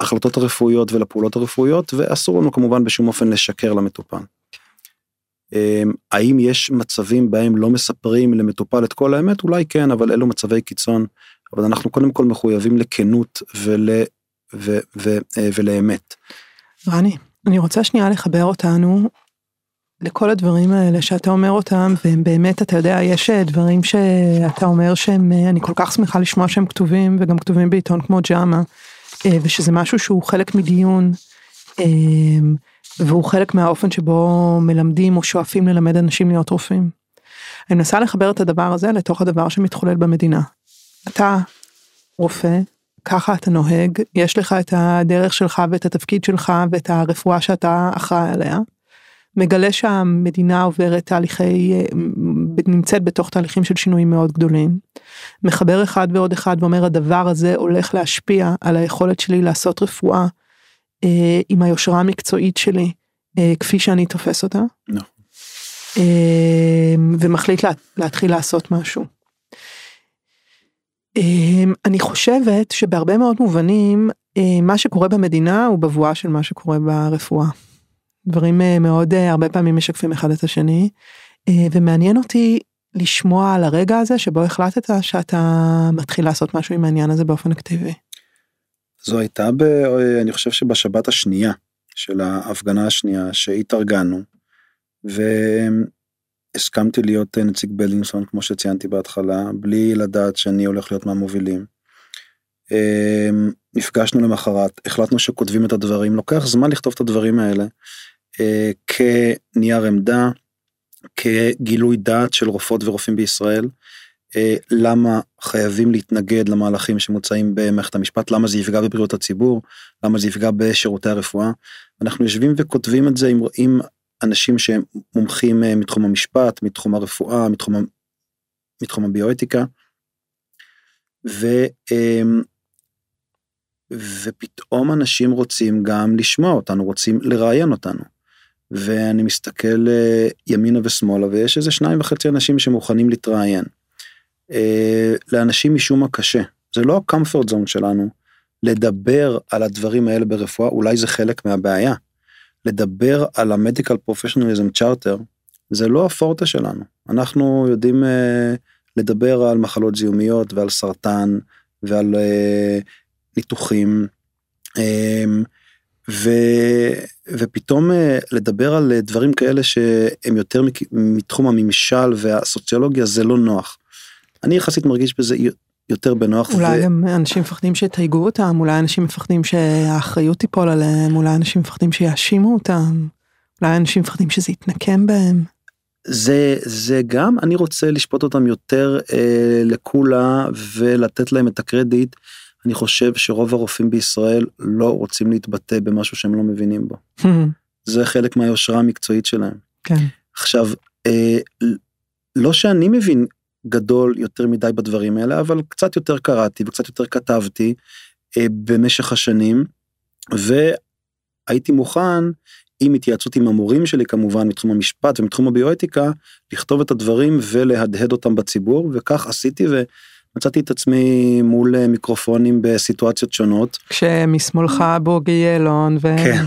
להחלטות הרפואיות ולפעולות הרפואיות ואסור לנו כמובן בשום אופן לשקר למטופל. אמ, האם יש מצבים בהם לא מספרים למטופל את כל האמת? אולי כן, אבל אלו מצבי קיצון. אבל אנחנו קודם כל מחויבים לכנות ול, ו, ו, אה, ולאמת. רני, אני רוצה שנייה לחבר אותנו לכל הדברים האלה שאתה אומר אותם, והם באמת, אתה יודע, יש אה, דברים שאתה אומר שהם, אה, אני כל כך שמחה לשמוע שהם כתובים, וגם כתובים בעיתון כמו ג'אמה, ושזה משהו שהוא חלק מדיון. והוא חלק מהאופן שבו מלמדים או שואפים ללמד אנשים להיות רופאים. אני מנסה לחבר את הדבר הזה לתוך הדבר שמתחולל במדינה. אתה רופא, ככה אתה נוהג, יש לך את הדרך שלך ואת התפקיד שלך ואת הרפואה שאתה אחראי עליה. מגלה שהמדינה עוברת תהליכי, נמצאת בתוך תהליכים של שינויים מאוד גדולים. מחבר אחד ועוד אחד ואומר הדבר הזה הולך להשפיע על היכולת שלי לעשות רפואה אה, עם היושרה המקצועית שלי אה, כפי שאני תופס אותה. לא. אה, ומחליט לה, להתחיל לעשות משהו. אה, אני חושבת שבהרבה מאוד מובנים אה, מה שקורה במדינה הוא בבואה של מה שקורה ברפואה. דברים אה, מאוד אה, הרבה פעמים משקפים אחד את השני אה, ומעניין אותי לשמוע על הרגע הזה שבו החלטת שאתה מתחיל לעשות משהו עם העניין הזה באופן אקטיבי. זו הייתה ב... אני חושב שבשבת השנייה של ההפגנה השנייה שהתארגנו והסכמתי להיות נציג בלינסון כמו שציינתי בהתחלה בלי לדעת שאני הולך להיות מהמובילים. נפגשנו למחרת החלטנו שכותבים את הדברים לוקח זמן לכתוב את הדברים האלה אה, כנייר עמדה כגילוי דעת של רופאות ורופאים בישראל אה, למה חייבים להתנגד למהלכים שמוצעים במערכת המשפט, למה זה יפגע בבריאות הציבור, למה זה יפגע בשירותי הרפואה. אנחנו יושבים וכותבים את זה עם, עם אנשים שהם מומחים אה, מתחום המשפט, מתחום הרפואה, מתחום, מתחום הביואתיקה. ו, אמ, ופתאום אנשים רוצים גם לשמוע אותנו, רוצים לראיין אותנו. ואני מסתכל אה, ימינה ושמאלה ויש איזה שניים וחצי אנשים שמוכנים להתראיין. אה, לאנשים משום מה קשה. זה לא ה-comfort zone שלנו. לדבר על הדברים האלה ברפואה, אולי זה חלק מהבעיה. לדבר על המדיקל פרופשיונליזם צ'ארטר, זה לא הפורטה שלנו. אנחנו יודעים אה, לדבר על מחלות זיהומיות ועל סרטן ועל אה, ניתוחים. אה, ו, ופתאום אה, לדבר על דברים כאלה שהם יותר מתחום הממשל והסוציולוגיה זה לא נוח. אני יחסית מרגיש בזה יותר בנוח. אולי ו... גם אנשים מפחדים שיתייגו אותם, אולי אנשים מפחדים שהאחריות תיפול עליהם, אולי אנשים מפחדים שיאשימו אותם, אולי אנשים מפחדים שזה יתנקם בהם. זה זה גם אני רוצה לשפוט אותם יותר אה, לקולה ולתת להם את הקרדיט. אני חושב שרוב הרופאים בישראל לא רוצים להתבטא במשהו שהם לא מבינים בו. זה חלק מהיושרה המקצועית שלהם. כן. עכשיו אה, לא שאני מבין גדול יותר מדי בדברים האלה אבל קצת יותר קראתי וקצת יותר כתבתי אה, במשך השנים והייתי מוכן עם התייעצות עם המורים שלי כמובן מתחום המשפט ומתחום הביואתיקה לכתוב את הדברים ולהדהד אותם בציבור וכך עשיתי ומצאתי את עצמי מול אה, מיקרופונים בסיטואציות שונות. כשמשמאלך בוגי יעלון. ו... כן.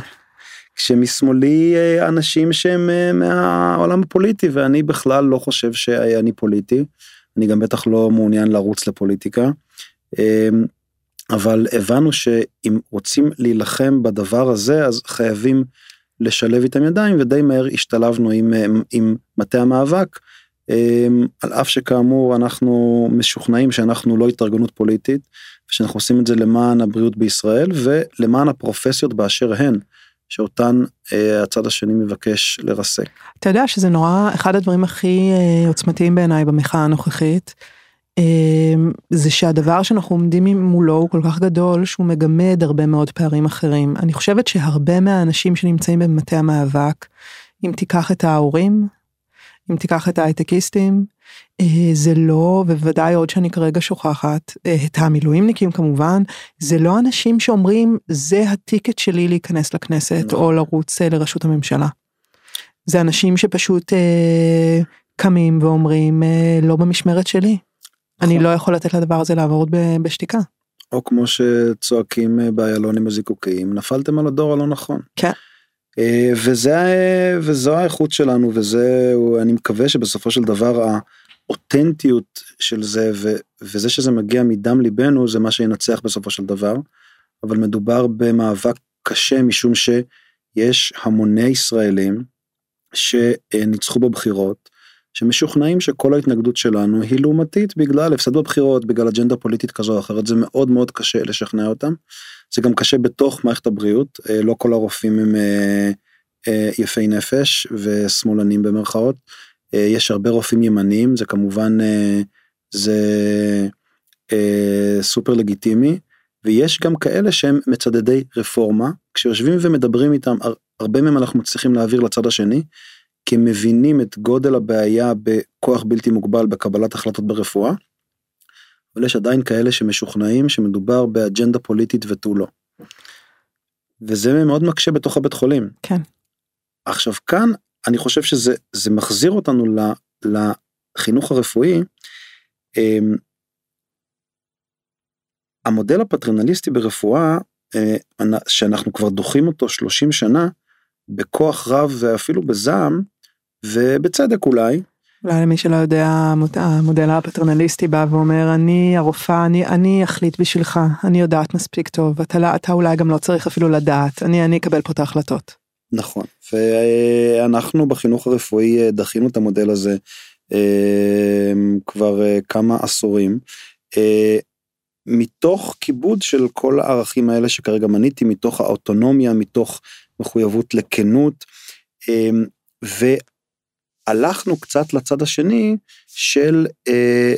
כשמשמאלי אה, אנשים שהם אה, מהעולם הפוליטי ואני בכלל לא חושב שאני פוליטי. אני גם בטח לא מעוניין לרוץ לפוליטיקה. אמ, אבל הבנו שאם רוצים להילחם בדבר הזה אז חייבים לשלב איתם ידיים ודי מהר השתלבנו עם, עם מטה המאבק. אמ, על אף שכאמור אנחנו משוכנעים שאנחנו לא התארגנות פוליטית ושאנחנו עושים את זה למען הבריאות בישראל ולמען הפרופסיות באשר הן שאותן אה, הצד השני מבקש לרסק. אתה יודע שזה נורא אחד הדברים הכי אה, עוצמתיים בעיניי במחאה הנוכחית. אמ, זה שהדבר שאנחנו עומדים מולו הוא כל כך גדול שהוא מגמד הרבה מאוד פערים אחרים. אני חושבת שהרבה מהאנשים שנמצאים במטה המאבק, אם תיקח את ההורים, אם תיקח את ההייטקיסטים, אה, זה לא, ובוודאי עוד שאני כרגע שוכחת, אה, את המילואימניקים כמובן, זה לא אנשים שאומרים זה הטיקט שלי להיכנס לכנסת או לרוץ אה, לראשות הממשלה. זה אנשים שפשוט אה, קמים ואומרים אה, לא במשמרת שלי. אני נכון. לא יכול לתת לדבר הזה לעבור בשתיקה. או כמו שצועקים באיילונים הזיקוקיים, נפלתם על הדור הלא נכון. כן. אה, וזה, וזו האיכות שלנו, וזה, אני מקווה שבסופו של דבר האותנטיות של זה, ו, וזה שזה מגיע מדם ליבנו, זה מה שינצח בסופו של דבר. אבל מדובר במאבק קשה, משום שיש המוני ישראלים שניצחו בבחירות, שמשוכנעים שכל ההתנגדות שלנו היא לעומתית בגלל הפסד בבחירות, בגלל אג'נדה פוליטית כזו או אחרת, זה מאוד מאוד קשה לשכנע אותם. זה גם קשה בתוך מערכת הבריאות, אה, לא כל הרופאים הם אה, אה, יפי נפש ושמאלנים במרכאות. יש הרבה רופאים ימניים, זה כמובן, זה סופר לגיטימי, ויש גם כאלה שהם מצדדי רפורמה, כשיושבים ומדברים איתם, הרבה מהם אנחנו מצליחים להעביר לצד השני, כי הם מבינים את גודל הבעיה בכוח בלתי מוגבל בקבלת החלטות ברפואה, אבל יש עדיין כאלה שמשוכנעים שמדובר באג'נדה פוליטית ותו לא. וזה מאוד מקשה בתוך הבית חולים. כן. עכשיו כאן אני חושב שזה מחזיר אותנו לחינוך הרפואי. אמ, המודל הפטרנליסטי ברפואה אה, שאנחנו כבר דוחים אותו 30 שנה בכוח רב ואפילו בזעם ובצדק אולי. אולי למי שלא יודע המודל הפטרנליסטי בא ואומר אני הרופאה אני אני אחליט בשבילך אני יודעת מספיק טוב אתה לא אתה אולי גם לא צריך אפילו לדעת אני אני אקבל פה את ההחלטות. נכון ואנחנו בחינוך הרפואי דחינו את המודל הזה אה, כבר אה, כמה עשורים. אה, מתוך כיבוד של כל הערכים האלה שכרגע מניתי מתוך האוטונומיה מתוך מחויבות לכנות. הלכנו קצת לצד השני של אה,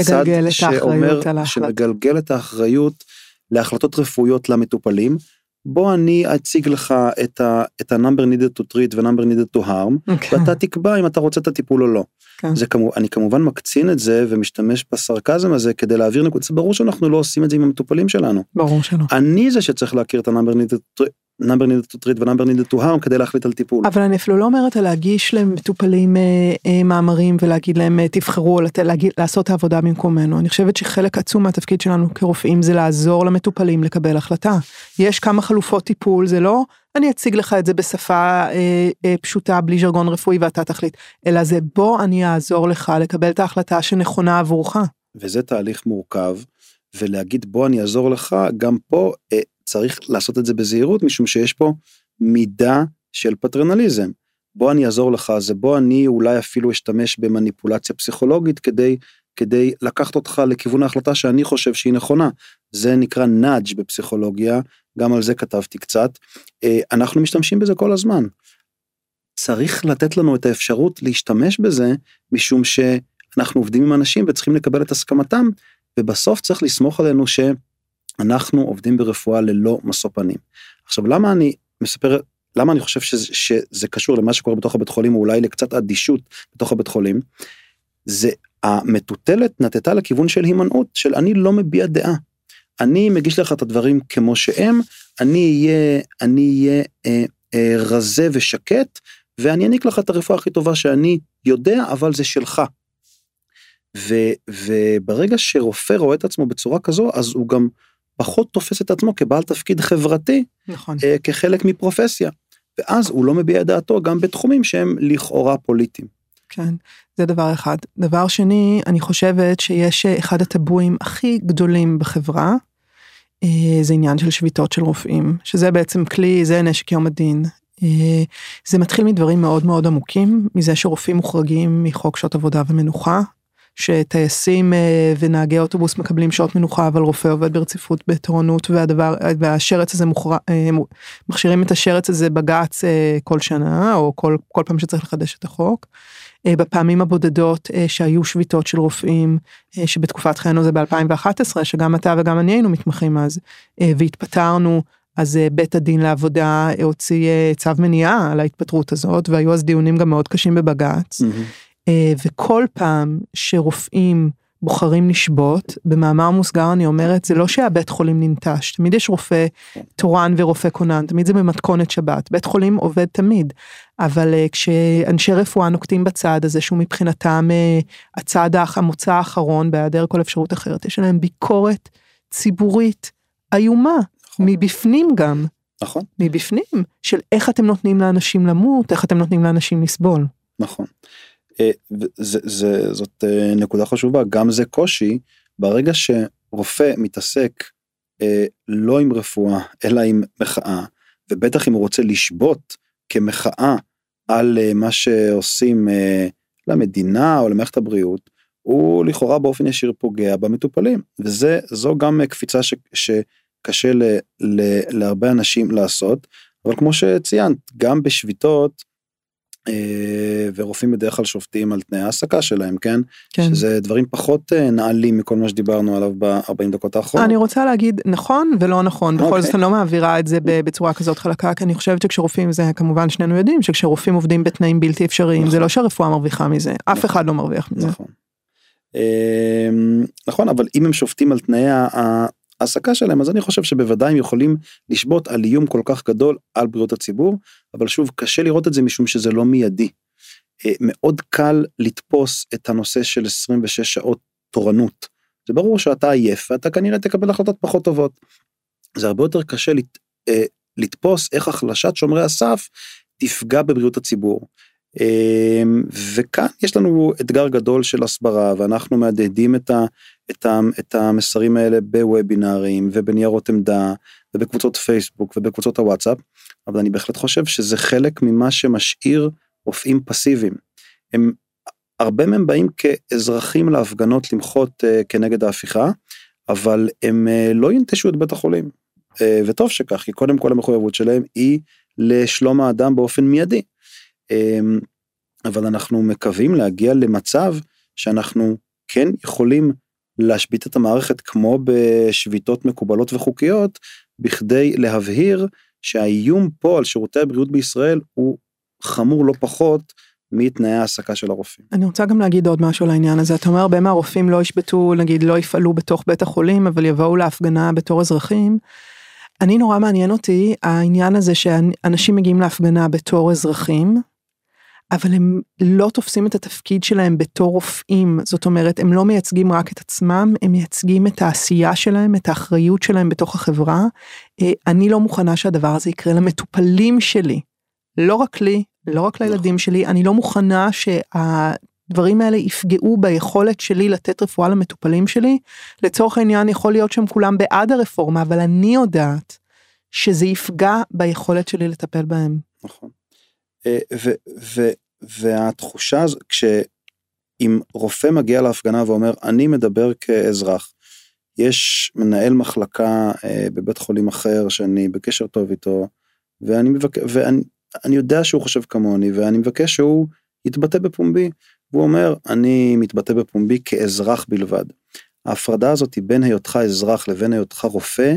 צד שאומר שמגלגל את האחריות להחלטות רפואיות למטופלים. בוא אני אציג לך את ה-number needed to treat ו-number needed to harm okay. אוקיי. ואתה תקבע אם אתה רוצה את הטיפול או לא. כן. זה כמו אני כמובן מקצין את זה ומשתמש בסרקזם הזה כדי להעביר נקודה ברור שאנחנו לא עושים את זה עם המטופלים שלנו. ברור שלא. אני זה שצריך להכיר את needed number needed to treat ו-number needed to harm כדי להחליט על טיפול. אבל אני אפילו לא אומרת על להגיש למטופלים אה, אה, מאמרים ולהגיד להם אה, תבחרו לת, להגיד, לעשות את העבודה במקומנו. אני חושבת שחלק עצום מהתפקיד שלנו כרופאים זה לעזור למטופלים לקבל החלטה. יש כמה חלופות טיפול זה לא אני אציג לך את זה בשפה אה, אה, פשוטה בלי ז'רגון רפואי ואתה תחליט אלא זה בוא אני אעזור לך לקבל את ההחלטה שנכונה עבורך. וזה תהליך מורכב ולהגיד בוא אני אעזור לך גם פה אה, צריך לעשות את זה בזהירות משום שיש פה מידה של פטרנליזם. בוא אני אעזור לך זה בוא אני אולי אפילו אשתמש במניפולציה פסיכולוגית כדי כדי לקחת אותך לכיוון ההחלטה שאני חושב שהיא נכונה. זה נקרא נאג' בפסיכולוגיה, גם על זה כתבתי קצת. אה, אנחנו משתמשים בזה כל הזמן. צריך לתת לנו את האפשרות להשתמש בזה, משום שאנחנו עובדים עם אנשים וצריכים לקבל את הסכמתם, ובסוף צריך לסמוך עלינו ש... אנחנו עובדים ברפואה ללא משוא פנים. עכשיו למה אני מספר למה אני חושב שזה, שזה קשור למה שקורה בתוך הבית חולים אולי לקצת אדישות בתוך הבית חולים. זה המטוטלת נטטה לכיוון של הימנעות של אני לא מביע דעה. אני מגיש לך את הדברים כמו שהם אני אהיה אני אהיה אה, אה, רזה ושקט ואני אעניק לך את הרפואה הכי טובה שאני יודע אבל זה שלך. ו, וברגע שרופא רואה את עצמו בצורה כזו אז הוא גם פחות תופס את עצמו כבעל תפקיד חברתי, נכון. אה, כחלק מפרופסיה. ואז הוא לא מביע את דעתו גם בתחומים שהם לכאורה פוליטיים. כן, זה דבר אחד. דבר שני, אני חושבת שיש אחד הטבואים הכי גדולים בחברה, זה עניין של שביתות של רופאים, שזה בעצם כלי, זה נשק יום הדין. זה מתחיל מדברים מאוד מאוד עמוקים, מזה שרופאים מוחרגים מחוק שעות עבודה ומנוחה, שטייסים ונהגי אוטובוס מקבלים שעות מנוחה אבל רופא עובד ברציפות בתורנות והדבר והשרץ הזה מוכר... מכשירים את השרץ הזה בג"ץ כל שנה או כל כל פעם שצריך לחדש את החוק. בפעמים הבודדות שהיו שביתות של רופאים שבתקופת חיינו זה ב2011 שגם אתה וגם אני היינו מתמחים אז והתפטרנו אז בית הדין לעבודה הוציא צו מניעה על ההתפטרות הזאת והיו אז דיונים גם מאוד קשים בבג"ץ. Mm-hmm. וכל פעם שרופאים בוחרים לשבות, במאמר מוסגר אני אומרת, זה לא שהבית חולים ננטש, תמיד יש רופא תורן ורופא כונן, תמיד זה במתכונת שבת, בית חולים עובד תמיד, אבל כשאנשי רפואה נוקטים בצעד הזה, שהוא מבחינתם הצעד המוצא האחרון, בהיעדר כל אפשרות אחרת, יש להם ביקורת ציבורית איומה, נכון. מבפנים גם. נכון. מבפנים, של איך אתם נותנים לאנשים למות, איך אתם נותנים לאנשים לסבול. נכון. זה, זה, זאת נקודה חשובה, גם זה קושי, ברגע שרופא מתעסק לא עם רפואה, אלא עם מחאה, ובטח אם הוא רוצה לשבות כמחאה על מה שעושים למדינה או למערכת הבריאות, הוא לכאורה באופן ישיר פוגע במטופלים, וזו גם קפיצה ש, שקשה ל, ל, להרבה אנשים לעשות, אבל כמו שציינת, גם בשביתות, אה, ורופאים בדרך כלל שופטים על תנאי העסקה שלהם כן? כן שזה דברים פחות אה, נעלים מכל מה שדיברנו עליו ב-40 דקות האחרונות. אני רוצה להגיד נכון ולא נכון בכל אוקיי. זאת אני לא מעבירה את זה בצורה כזאת חלקה כי אני חושבת שכשרופאים זה כמובן שנינו יודעים שכשרופאים עובדים בתנאים בלתי אפשריים זה נכון. לא שהרפואה מרוויחה מזה אף נכון. אחד לא מרוויח מזה. נכון. אמ, נכון אבל אם הם שופטים על תנאי ההעסקה שלהם אז אני חושב שבוודאי הם יכולים לשבות על איום כל כך גדול על בריאות הציבור אבל שוב קשה לראות את זה משום שזה לא מיידי. אה, מאוד קל לתפוס את הנושא של 26 שעות תורנות. זה ברור שאתה עייף ואתה כנראה תקבל החלטות פחות טובות. זה הרבה יותר קשה לת, אה, לתפוס איך החלשת שומרי הסף תפגע בבריאות הציבור. אמ, וכאן יש לנו אתגר גדול של הסברה ואנחנו מהדהדים את, ה, את, ה, את המסרים האלה בוובינארים ובניירות עמדה ובקבוצות פייסבוק ובקבוצות הוואטסאפ אבל אני בהחלט חושב שזה חלק ממה שמשאיר רופאים פסיביים. הם הרבה מהם באים כאזרחים להפגנות למחות uh, כנגד ההפיכה אבל הם uh, לא ינטשו את בית החולים uh, וטוב שכך כי קודם כל המחויבות שלהם היא לשלום האדם באופן מיידי. אמ, אבל אנחנו מקווים להגיע למצב שאנחנו כן יכולים להשבית את המערכת כמו בשביתות מקובלות וחוקיות, בכדי להבהיר שהאיום פה על שירותי הבריאות בישראל הוא חמור לא פחות מתנאי העסקה של הרופאים. אני רוצה גם להגיד עוד משהו לעניין הזה, אתה אומר הרבה מהרופאים לא ישבתו, נגיד לא יפעלו בתוך בית החולים, אבל יבואו להפגנה בתור אזרחים. אני נורא מעניין אותי העניין הזה שאנשים מגיעים להפגנה בתור אזרחים, אבל הם לא תופסים את התפקיד שלהם בתור רופאים, זאת אומרת, הם לא מייצגים רק את עצמם, הם מייצגים את העשייה שלהם, את האחריות שלהם בתוך החברה. אה, אני לא מוכנה שהדבר הזה יקרה למטופלים שלי, לא רק לי, לא רק לילדים שלי, אני לא מוכנה שהדברים האלה יפגעו ביכולת שלי לתת רפואה למטופלים שלי. לצורך העניין יכול להיות שהם כולם בעד הרפורמה, אבל אני יודעת שזה יפגע ביכולת שלי לטפל בהם. נכון. אה, והתחושה הזו, כשאם רופא מגיע להפגנה ואומר, אני מדבר כאזרח, יש מנהל מחלקה אה, בבית חולים אחר שאני בקשר טוב איתו, ואני, מבק... ואני אני יודע שהוא חושב כמוני, ואני מבקש שהוא יתבטא בפומבי. והוא אומר, אני מתבטא בפומבי כאזרח בלבד. ההפרדה הזאת היא בין היותך אזרח לבין היותך רופא,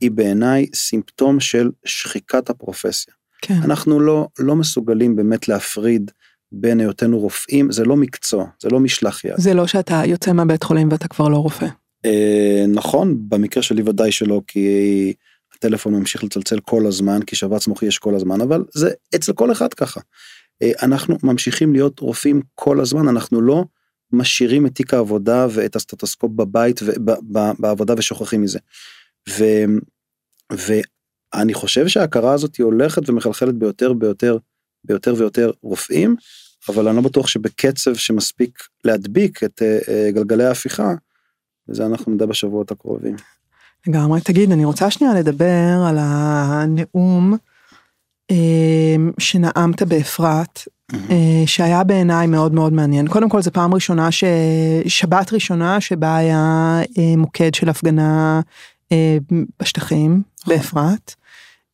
היא בעיניי סימפטום של שחיקת הפרופסיה. כן. אנחנו לא, לא מסוגלים באמת להפריד בין היותנו רופאים, זה לא מקצוע, זה לא משלח יד. זה לא שאתה יוצא מהבית חולים ואתה כבר לא רופא. אה, נכון, במקרה שלי ודאי שלא, כי הטלפון ממשיך לצלצל כל הזמן, כי שבץ מוחי יש כל הזמן, אבל זה אצל כל אחד ככה. אה, אנחנו ממשיכים להיות רופאים כל הזמן, אנחנו לא משאירים את תיק העבודה ואת הסטטוסקופ בבית ובעבודה ושוכחים מזה. ו, ואני חושב שההכרה הזאת היא הולכת ומחלחלת ביותר ביותר ביותר ויותר רופאים, אבל אני לא בטוח שבקצב שמספיק להדביק את uh, גלגלי ההפיכה, וזה אנחנו נדע בשבועות הקרובים. לגמרי. תגיד, אני רוצה שנייה לדבר על הנאום אה, שנאמת באפרת, אה, שהיה בעיניי מאוד מאוד מעניין. קודם כל זו פעם ראשונה, ש... שבת ראשונה שבה היה מוקד של הפגנה בשטחים. באפרת.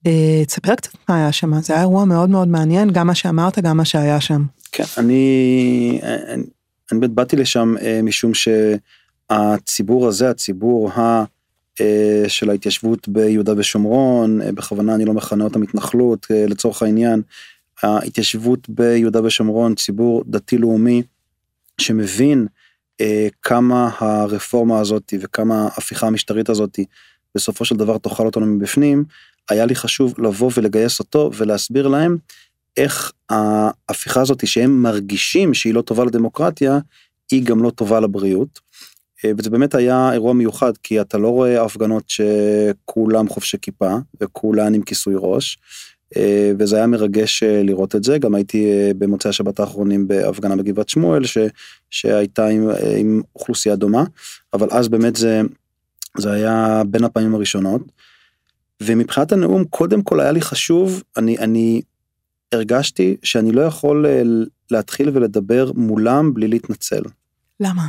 אה, תספר קצת מה היה שם, זה היה אירוע מאוד מאוד מעניין, גם מה שאמרת, גם מה שהיה שם. כן, אני, אני, אני באמת באתי לשם אה, משום שהציבור הזה, הציבור ה... אה, של ההתיישבות ביהודה ושומרון, אה, בכוונה אני לא מכנה אותם התנחלות אה, לצורך העניין, ההתיישבות ביהודה ושומרון, ציבור דתי לאומי שמבין אה, כמה הרפורמה הזאת וכמה ההפיכה המשטרית הזאת בסופו של דבר תאכל אותנו מבפנים, היה לי חשוב לבוא ולגייס אותו ולהסביר להם איך ההפיכה הזאת שהם מרגישים שהיא לא טובה לדמוקרטיה, היא גם לא טובה לבריאות. אה, וזה באמת היה אירוע מיוחד כי אתה לא רואה הפגנות שכולם חובשי כיפה וכולן עם כיסוי ראש. אה, וזה היה מרגש אה, לראות את זה גם הייתי במוצאי השבת האחרונים בהפגנה בגבעת שמואל ש, שהייתה עם, עם אוכלוסייה דומה אבל אז באמת זה זה היה בין הפעמים הראשונות. ומבחינת הנאום קודם כל היה לי חשוב אני אני הרגשתי שאני לא יכול להתחיל ולדבר מולם בלי להתנצל. למה?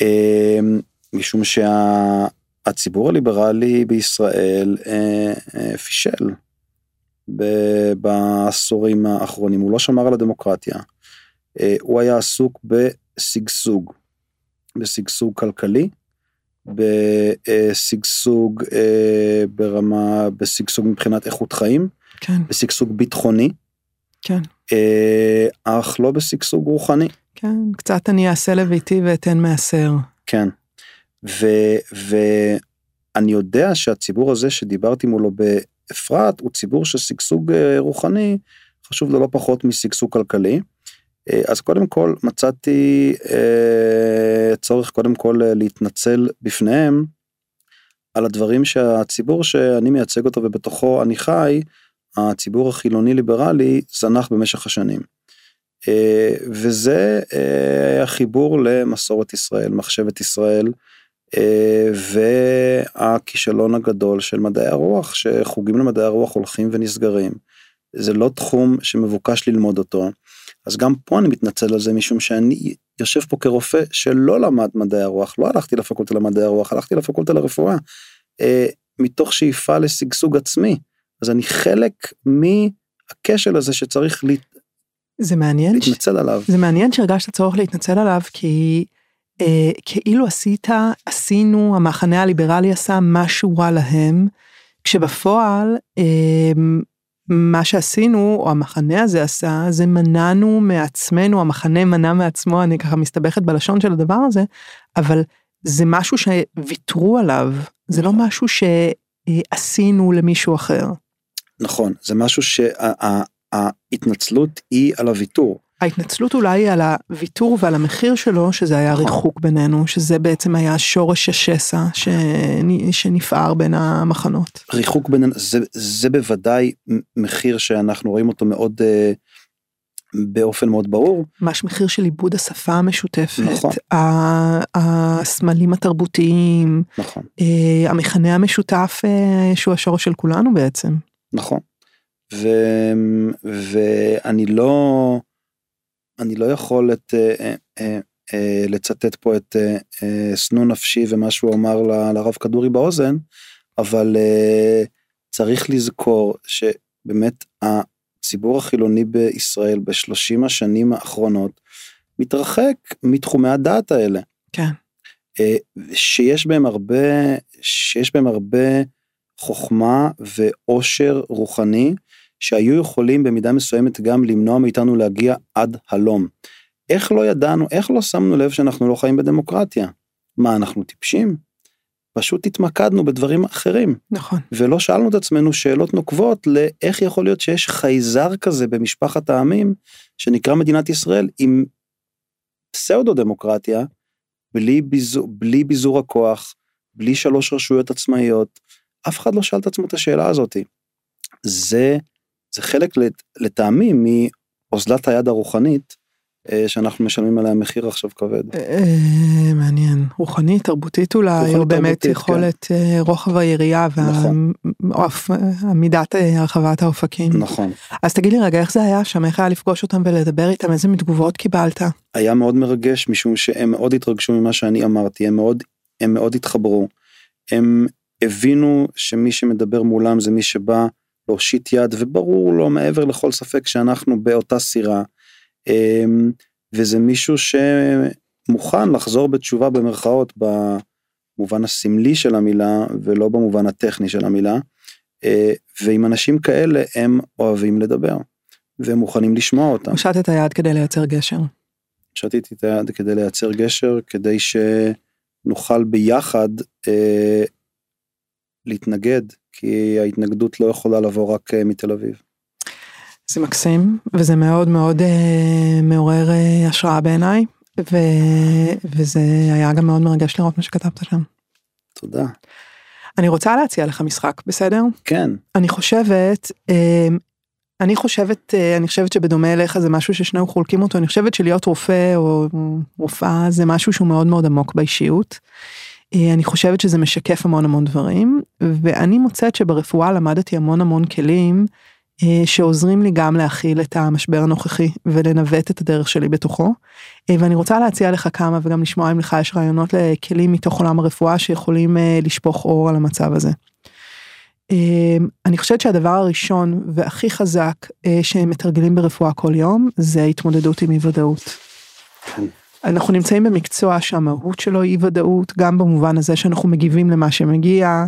אמ, משום שהציבור הליברלי בישראל אה, אה, פישל בעשורים האחרונים, הוא לא שמר על הדמוקרטיה. אה, הוא היה עסוק בשגשוג, בשגשוג כלכלי, בשגשוג ברמה, בשגשוג מבחינת איכות חיים, כן. בשגשוג ביטחוני, כן. אך לא בשגשוג רוחני. כן, קצת אני אעשה לביתי ואתן מעשר. כן. ו, ואני יודע שהציבור הזה שדיברתי מולו באפרת הוא ציבור של שגשוג אה, רוחני חשוב לו לא פחות משגשוג כלכלי. אה, אז קודם כל מצאתי אה, צורך קודם כל להתנצל בפניהם על הדברים שהציבור שאני מייצג אותו ובתוכו אני חי, הציבור החילוני ליברלי זנח במשך השנים. אה, וזה אה, החיבור למסורת ישראל, מחשבת ישראל, אה, והכישלון הגדול של מדעי הרוח, שחוגים למדעי הרוח הולכים ונסגרים. זה לא תחום שמבוקש ללמוד אותו. אז גם פה אני מתנצל על זה משום שאני יושב פה כרופא שלא למד מדעי הרוח, לא הלכתי לפקולטה למדעי הרוח, הלכתי לפקולטה לרפואה, מתוך שאיפה לשגשוג עצמי. אז אני חלק מהכשל הזה שצריך זה מעניין. להתנצל ש... עליו. זה מעניין שהרגשת צורך להתנצל עליו כי אה, כאילו עשית, עשינו, המחנה הליברלי עשה משהו רע להם, כשבפועל אה, מה שעשינו, או המחנה הזה עשה, זה מנענו מעצמנו, המחנה מנע מעצמו, אני ככה מסתבכת בלשון של הדבר הזה, אבל זה משהו שוויתרו עליו, זה לא משהו שעשינו למישהו אחר. נכון, זה משהו שה... ההתנצלות היא על הוויתור. ההתנצלות אולי היא על הוויתור ועל המחיר שלו, שזה היה נכון. ריחוק בינינו, שזה בעצם היה שורש השסע שנפער בין המחנות. ריחוק בינינו, זה, זה בוודאי מחיר שאנחנו רואים אותו מאוד, uh, באופן מאוד ברור. ממש מחיר של עיבוד השפה המשותפת, נכון. הסמלים התרבותיים, נכון. Uh, המכנה המשותף uh, שהוא השורש של כולנו בעצם. נכון. ו, ואני לא, אני לא יכול את, אה, אה, אה, לצטט פה את שנוא נפשי ומה שהוא אמר לרב כדורי באוזן, אבל צריך לזכור שבאמת הציבור החילוני בישראל בשלושים השנים האחרונות מתרחק מתחומי הדעת האלה. כן. שיש בהם הרבה, שיש בהם הרבה חוכמה ועושר רוחני שהיו יכולים במידה מסוימת גם למנוע מאיתנו להגיע עד הלום. איך לא ידענו, איך לא שמנו לב שאנחנו לא חיים בדמוקרטיה? מה, אנחנו טיפשים? פשוט התמקדנו בדברים אחרים. נכון. ולא שאלנו את עצמנו שאלות נוקבות לאיך יכול להיות שיש חייזר כזה במשפחת העמים, שנקרא מדינת ישראל, עם פסאודו דמוקרטיה, בלי ביזור, בלי ביזור הכוח, בלי שלוש רשויות עצמאיות, אף אחד לא שאל את עצמו את השאלה הזאת. זה זה חלק לטעמי מאוזלת היד הרוחנית אה, שאנחנו משלמים עליה מחיר עכשיו כבד. אה, מעניין, רוחנית, תרבותית אולי, או באמת יכולת אה, רוחב היריעה נכון. ומידת הרחבת האופקים. נכון. אז תגיד לי רגע, איך זה היה שם? איך היה לפגוש אותם ולדבר איתם? איזה מתגובות קיבלת? היה מאוד מרגש משום שהם מאוד התרגשו ממה שאני אמרתי, הם מאוד, הם מאוד התחברו. הם הבינו שמי שמדבר מולם זה מי שבא להושיט יד, וברור לו מעבר לכל ספק שאנחנו באותה סירה. אמ, וזה מישהו שמוכן לחזור בתשובה במרכאות במובן הסמלי של המילה ולא במובן הטכני של המילה. אה, ועם אנשים כאלה הם אוהבים לדבר והם מוכנים לשמוע אותם. הושט את היד כדי לייצר גשר. שתיתי את היד כדי לייצר גשר כדי שנוכל ביחד אה, להתנגד כי ההתנגדות לא יכולה לבוא רק אה, מתל אביב. זה מקסים וזה מאוד מאוד אה, מעורר אה, השראה בעיניי ו, וזה היה גם מאוד מרגש לראות מה שכתבת שם. תודה. אני רוצה להציע לך משחק בסדר? כן. אני חושבת אה, אני חושבת אה, אני חושבת שבדומה אליך זה משהו ששנינו חולקים אותו אני חושבת שלהיות רופא או רופאה זה משהו שהוא מאוד מאוד עמוק באישיות. אה, אני חושבת שזה משקף המון המון דברים ואני מוצאת שברפואה למדתי המון המון כלים אה, שעוזרים לי גם להכיל את המשבר הנוכחי ולנווט את הדרך שלי בתוכו. אה, ואני רוצה להציע לך כמה וגם לשמוע אם לך יש רעיונות לכלים מתוך עולם הרפואה שיכולים לשפוך אור על המצב הזה. אני חושבת שהדבר הראשון והכי חזק שהם מתרגלים ברפואה כל יום זה התמודדות עם אי ודאות. אנחנו נמצאים במקצוע שהמהות שלו היא ודאות גם במובן הזה שאנחנו מגיבים למה שמגיע.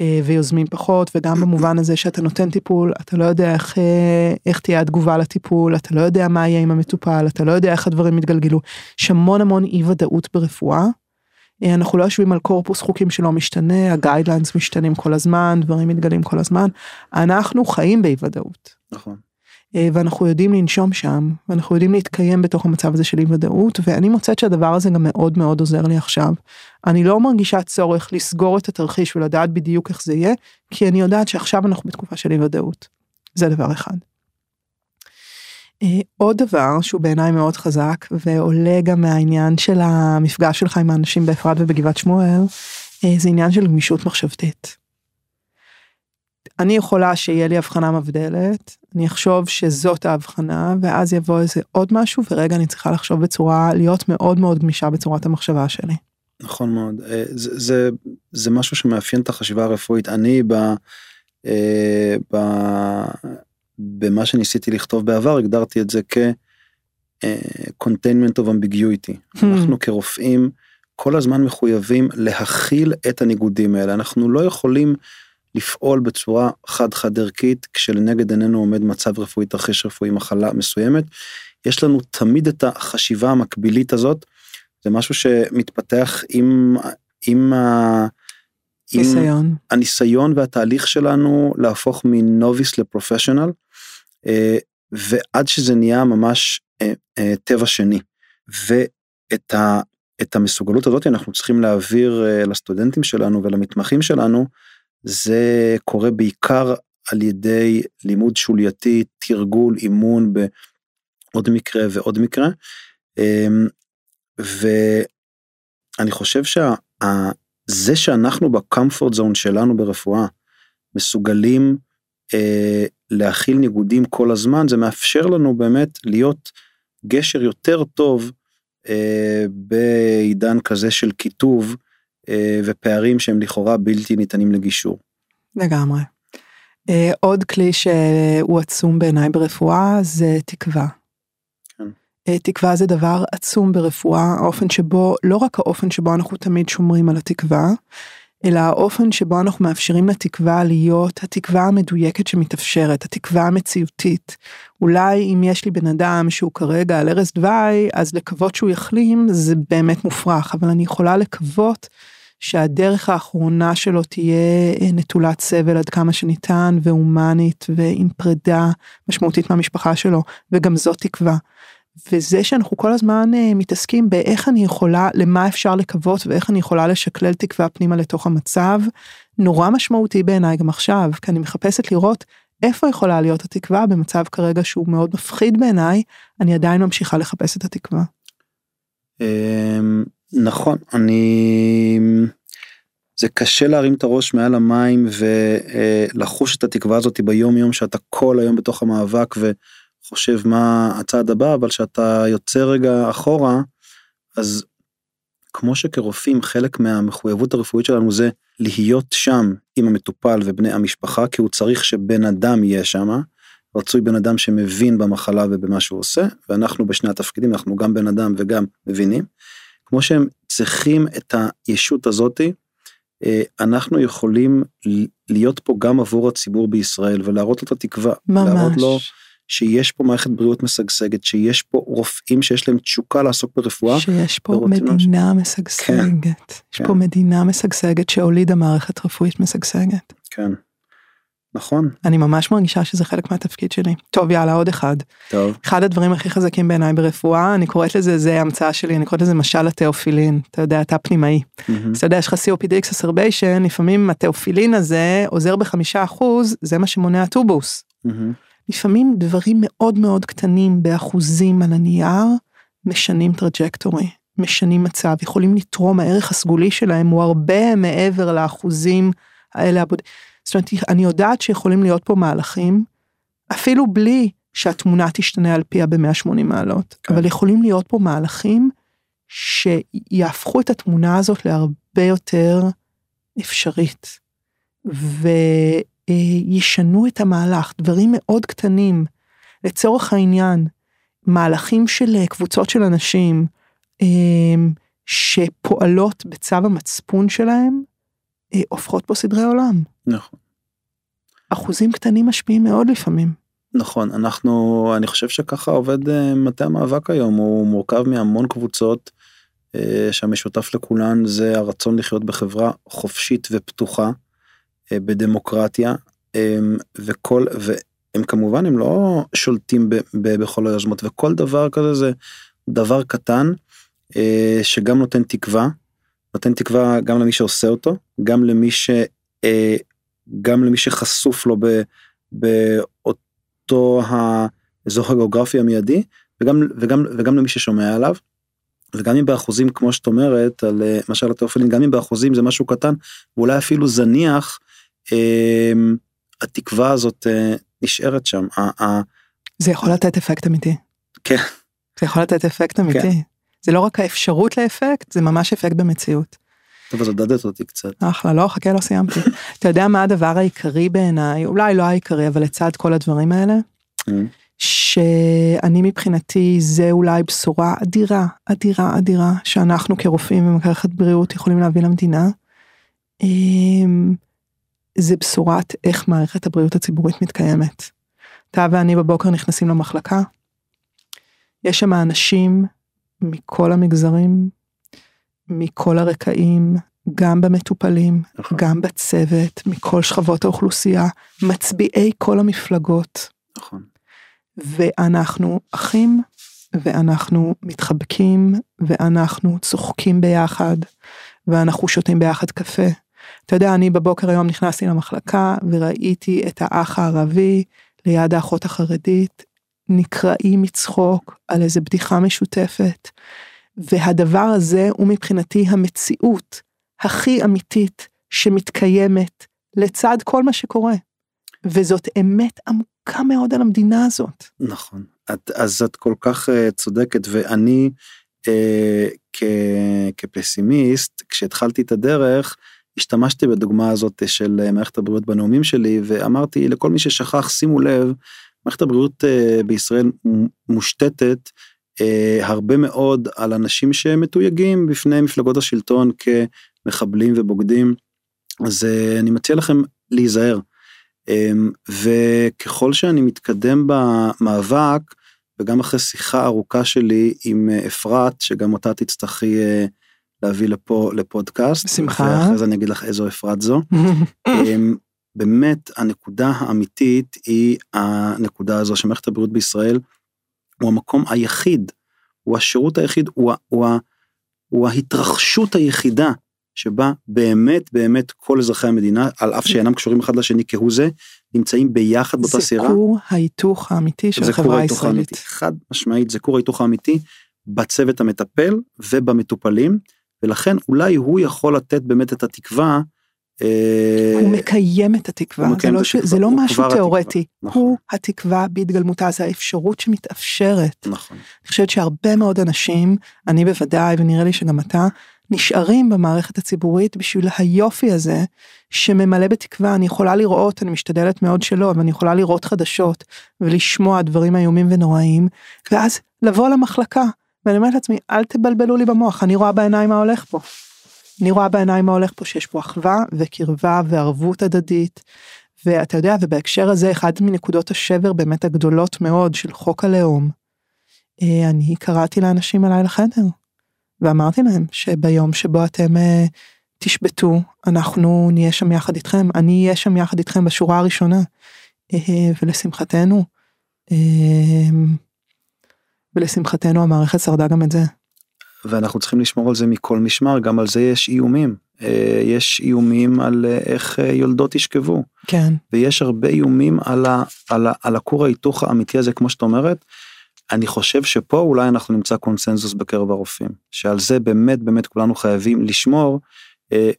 אה, ויוזמים פחות וגם במובן הזה שאתה נותן טיפול אתה לא יודע איך אה, איך תהיה התגובה לטיפול אתה לא יודע מה יהיה עם המטופל אתה לא יודע איך הדברים יתגלגלו. יש המון המון אי ודאות ברפואה. אה, אנחנו לא יושבים על קורפוס חוקים שלא משתנה הגיידליינס משתנים כל הזמן דברים מתגלים כל הזמן אנחנו חיים באי ודאות. נכון. אה, ואנחנו יודעים לנשום שם ואנחנו יודעים להתקיים בתוך המצב הזה של אי ודאות ואני מוצאת שהדבר הזה גם מאוד מאוד עוזר לי עכשיו. אני לא מרגישה צורך לסגור את התרחיש ולדעת בדיוק איך זה יהיה כי אני יודעת שעכשיו אנחנו בתקופה של אי ודאות. זה דבר אחד. אה, עוד דבר שהוא בעיניי מאוד חזק ועולה גם מהעניין של המפגש שלך עם האנשים באפרת ובגבעת שמואל אה, זה עניין של גמישות מחשבתית. אני יכולה שיהיה לי הבחנה מבדלת, אני אחשוב שזאת ההבחנה, ואז יבוא איזה עוד משהו, ורגע אני צריכה לחשוב בצורה, להיות מאוד מאוד גמישה בצורת המחשבה שלי. נכון מאוד, אה, זה, זה, זה משהו שמאפיין את החשיבה הרפואית. אני ב, אה, ב, במה שניסיתי לכתוב בעבר הגדרתי את זה כ- אה, containment of ambiguity. Hmm. אנחנו כרופאים כל הזמן מחויבים להכיל את הניגודים האלה, אנחנו לא יכולים לפעול בצורה חד חד ערכית כשלנגד עינינו עומד מצב רפואי תרחיש רפואי מחלה מסוימת. יש לנו תמיד את החשיבה המקבילית הזאת זה משהו שמתפתח עם עם. ניסיון. הניסיון והתהליך שלנו להפוך מנוביס לפרופשיונל אה, ועד שזה נהיה ממש אה, אה, טבע שני ואת ה, את המסוגלות הזאת אנחנו צריכים להעביר לסטודנטים שלנו ולמתמחים שלנו זה קורה בעיקר על ידי לימוד שולייתי, תרגול, אימון בעוד מקרה ועוד מקרה. אמ, ואני חושב שזה שאנחנו בקמפורט זון שלנו ברפואה מסוגלים אה, להכיל ניגודים כל הזמן זה מאפשר לנו באמת להיות גשר יותר טוב אה, בעידן כזה של קיטוב ופערים שהם לכאורה בלתי ניתנים לגישור. לגמרי. אה, עוד כלי שהוא עצום בעיניי ברפואה זה תקווה. כן. אה, תקווה זה דבר עצום ברפואה, האופן שבו, לא רק האופן שבו אנחנו תמיד שומרים על התקווה, אלא האופן שבו אנחנו מאפשרים לתקווה להיות התקווה המדויקת שמתאפשרת, התקווה המציאותית. אולי אם יש לי בן אדם שהוא כרגע על ערש דווי, אז לקוות שהוא יחלים זה באמת מופרך, אבל אני יכולה לקוות שהדרך האחרונה שלו תהיה אה, נטולת סבל עד כמה שניתן והומנית ועם פרידה משמעותית מהמשפחה שלו וגם זאת תקווה. וזה שאנחנו כל הזמן uh, מתעסקים באיך אני יכולה למה אפשר לקוות ואיך אני יכולה לשקלל תקווה פנימה לתוך המצב נורא משמעותי בעיניי גם עכשיו כי אני מחפשת לראות איפה יכולה להיות התקווה במצב כרגע שהוא מאוד מפחיד בעיניי, אני עדיין ממשיכה לחפש את התקווה. נכון, אני... זה קשה להרים את הראש מעל המים ולחוש את התקווה הזאת ביום יום שאתה כל היום בתוך המאבק וחושב מה הצעד הבא, אבל שאתה יוצא רגע אחורה, אז כמו שכרופאים חלק מהמחויבות הרפואית שלנו זה להיות שם עם המטופל ובני המשפחה, כי הוא צריך שבן אדם יהיה שם, רצוי בן אדם שמבין במחלה ובמה שהוא עושה, ואנחנו בשני התפקידים, אנחנו גם בן אדם וגם מבינים. כמו שהם צריכים את הישות הזאתי, אה, אנחנו יכולים להיות פה גם עבור הציבור בישראל ולהראות לו את התקווה. ממש. להראות לו שיש פה מערכת בריאות משגשגת, שיש פה רופאים שיש להם תשוקה לעסוק ברפואה. שיש פה מדינה משגשגת. כן, יש כן. פה מדינה משגשגת שהולידה מערכת רפואית משגשגת. כן. נכון. אני ממש מרגישה שזה חלק מהתפקיד שלי. טוב יאללה עוד אחד. טוב. אחד הדברים הכי חזקים בעיניי ברפואה, אני קוראת לזה, זה המצאה שלי, אני קוראת לזה משל התיאופילין, אתה יודע, אתה פנימאי. Mm-hmm. אתה יודע, יש לך COPD exacerbation, לפעמים התיאופילין הזה עוזר בחמישה אחוז, זה מה שמונע טובוס. Mm-hmm. לפעמים דברים מאוד מאוד קטנים באחוזים על הנייר, משנים trajectory, משנים מצב, יכולים לתרום, הערך הסגולי שלהם הוא הרבה מעבר לאחוזים האלה הבודדים. זאת אומרת, אני יודעת שיכולים להיות פה מהלכים, אפילו בלי שהתמונה תשתנה על פיה ב-180 מעלות, כן. אבל יכולים להיות פה מהלכים שיהפכו את התמונה הזאת להרבה יותר אפשרית, וישנו את המהלך, דברים מאוד קטנים. לצורך העניין, מהלכים של קבוצות של אנשים אמ, שפועלות בצו המצפון שלהם, אה, הופכות פה סדרי עולם. נכון. אחוזים קטנים משפיעים מאוד לפעמים. נכון, אנחנו, אני חושב שככה עובד אה, מטה המאבק היום, הוא מורכב מהמון קבוצות אה, שהמשותף לכולן זה הרצון לחיות בחברה חופשית ופתוחה, בדמוקרטיה, וכל, והם כמובן הם לא שולטים ב, ב, בכל היוזמות, וכל דבר כזה זה דבר קטן שגם נותן תקווה, נותן תקווה גם למי שעושה אותו, גם למי ש... אה, גם למי שחשוף לו ב, באותו האזור הגיאוגרפי המיידי, וגם, וגם, וגם למי ששומע עליו. וגם אם באחוזים, כמו שאת אומרת, על אה, מה שעל התיאופילין, גם אם באחוזים זה משהו קטן, ואולי אפילו זניח, אה, התקווה הזאת אה, נשארת שם. זה יכול לתת אפקט אמיתי. כן. זה יכול לתת אפקט אמיתי. כן. זה לא רק האפשרות לאפקט, זה ממש אפקט במציאות. טוב, אז עודדת אותי קצת. אחלה, לא, חכה, לא סיימתי. אתה יודע מה הדבר העיקרי בעיניי, אולי לא העיקרי, אבל לצד כל הדברים האלה? Mm. שאני מבחינתי זה אולי בשורה אדירה, אדירה, אדירה, שאנחנו כרופאים במערכת בריאות יכולים להביא למדינה. אמ, זה בשורת איך מערכת הבריאות הציבורית מתקיימת. אתה ואני בבוקר נכנסים למחלקה, יש שם אנשים מכל המגזרים, מכל הרקעים, גם במטופלים, נכון. גם בצוות, מכל שכבות האוכלוסייה, מצביעי כל המפלגות. נכון. ואנחנו אחים, ואנחנו מתחבקים, ואנחנו צוחקים ביחד, ואנחנו שותים ביחד קפה. אתה יודע, אני בבוקר היום נכנסתי למחלקה וראיתי את האח הערבי ליד האחות החרדית, נקרעים מצחוק על איזה בדיחה משותפת. והדבר הזה הוא מבחינתי המציאות הכי אמיתית שמתקיימת לצד כל מה שקורה. וזאת אמת עמוקה מאוד על המדינה הזאת. נכון. את, אז את כל כך uh, צודקת, ואני uh, כ, כפסימיסט, כשהתחלתי את הדרך, השתמשתי בדוגמה הזאת של uh, מערכת הבריאות בנאומים שלי, ואמרתי לכל מי ששכח, שימו לב, מערכת הבריאות uh, בישראל מושתתת הרבה מאוד על אנשים שמתויגים בפני מפלגות השלטון כמחבלים ובוגדים, אז אה, אני מציע לכם להיזהר. אה, וככל שאני מתקדם במאבק, וגם אחרי שיחה ארוכה שלי עם אפרת, שגם אותה תצטרכי להביא לפה לפודקאסט. בשמחה. ואחרי זה אני אגיד לך איזו אפרת זו. באמת הנקודה האמיתית היא הנקודה הזו שמערכת הבריאות בישראל הוא המקום היחיד, הוא השירות היחיד, הוא, הוא, הוא ההתרחשות היחידה שבה באמת באמת כל אזרחי המדינה, על אף שאינם קשורים אחד לשני כהוא זה, נמצאים ביחד באותה סירה. זה כור ההיתוך האמיתי של החברה הישראלית. חד משמעית זה כור ההיתוך האמיתי בצוות המטפל ובמטופלים, ולכן אולי הוא יכול לתת באמת את התקווה. אה, הוא מקיים את התקווה, זה לא, זה לא משהו תיאורטי, נכון. הוא התקווה בהתגלמותה, זה האפשרות שמתאפשרת. נכון. אני חושבת שהרבה מאוד אנשים, אני בוודאי ונראה לי שגם אתה, נשארים במערכת הציבורית בשביל היופי הזה שממלא בתקווה. אני יכולה לראות, אני משתדלת מאוד שלא, אבל אני יכולה לראות חדשות ולשמוע דברים איומים ונוראים, ואז לבוא למחלקה, ואני אומרת לעצמי, אל תבלבלו לי במוח, אני רואה בעיניים מה הולך פה. אני רואה בעיניים מה הולך פה, שיש פה אחווה וקרבה וערבות הדדית. ואתה יודע, ובהקשר הזה, אחת מנקודות השבר באמת הגדולות מאוד של חוק הלאום, אה, אני קראתי לאנשים אליי לחדר. ואמרתי להם שביום שבו אתם uh, תשבתו, אנחנו נהיה שם יחד איתכם, אני אהיה שם יחד איתכם בשורה הראשונה. Uh, ולשמחתנו, ולשמחתנו המערכת שרדה גם את זה. ואנחנו צריכים לשמור על זה מכל משמר, גם על זה יש איומים. Uh, יש איומים על uh, איך uh, יולדות ישכבו. כן. ויש הרבה איומים על, ה, על, ה, על הכור ההיתוך האמיתי הזה, כמו שאת אומרת. אני חושב שפה אולי אנחנו נמצא קונסנזוס בקרב הרופאים, שעל זה באמת באמת כולנו חייבים לשמור, אה,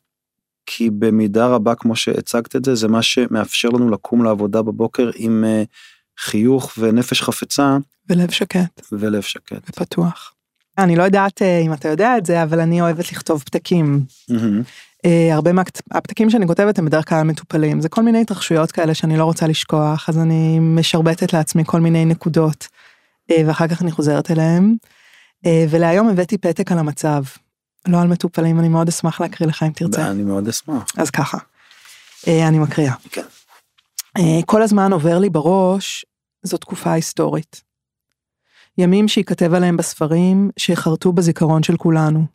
כי במידה רבה כמו שהצגת את זה, זה מה שמאפשר לנו לקום לעבודה בבוקר עם אה, חיוך ונפש חפצה. ולב שקט. ולב שקט. ופתוח. אני לא יודעת אה, אם אתה יודע את זה, אבל אני אוהבת לכתוב פתקים. Mm-hmm. הרבה מהפתקים שאני כותבת הם בדרך כלל מטופלים, זה כל מיני התרחשויות כאלה שאני לא רוצה לשכוח, אז אני משרבטת לעצמי כל מיני נקודות. אה, ואחר כך אני חוזרת אליהם. אה, ולהיום הבאתי פתק על המצב, לא על מטופלים, אני מאוד אשמח להקריא לך אם תרצה. אני מאוד אשמח. אז ככה, אני מקריאה. כן. כל הזמן עובר לי בראש, זו תקופה היסטורית. ימים שייכתב עליהם בספרים, שיחרטו בזיכרון של כולנו.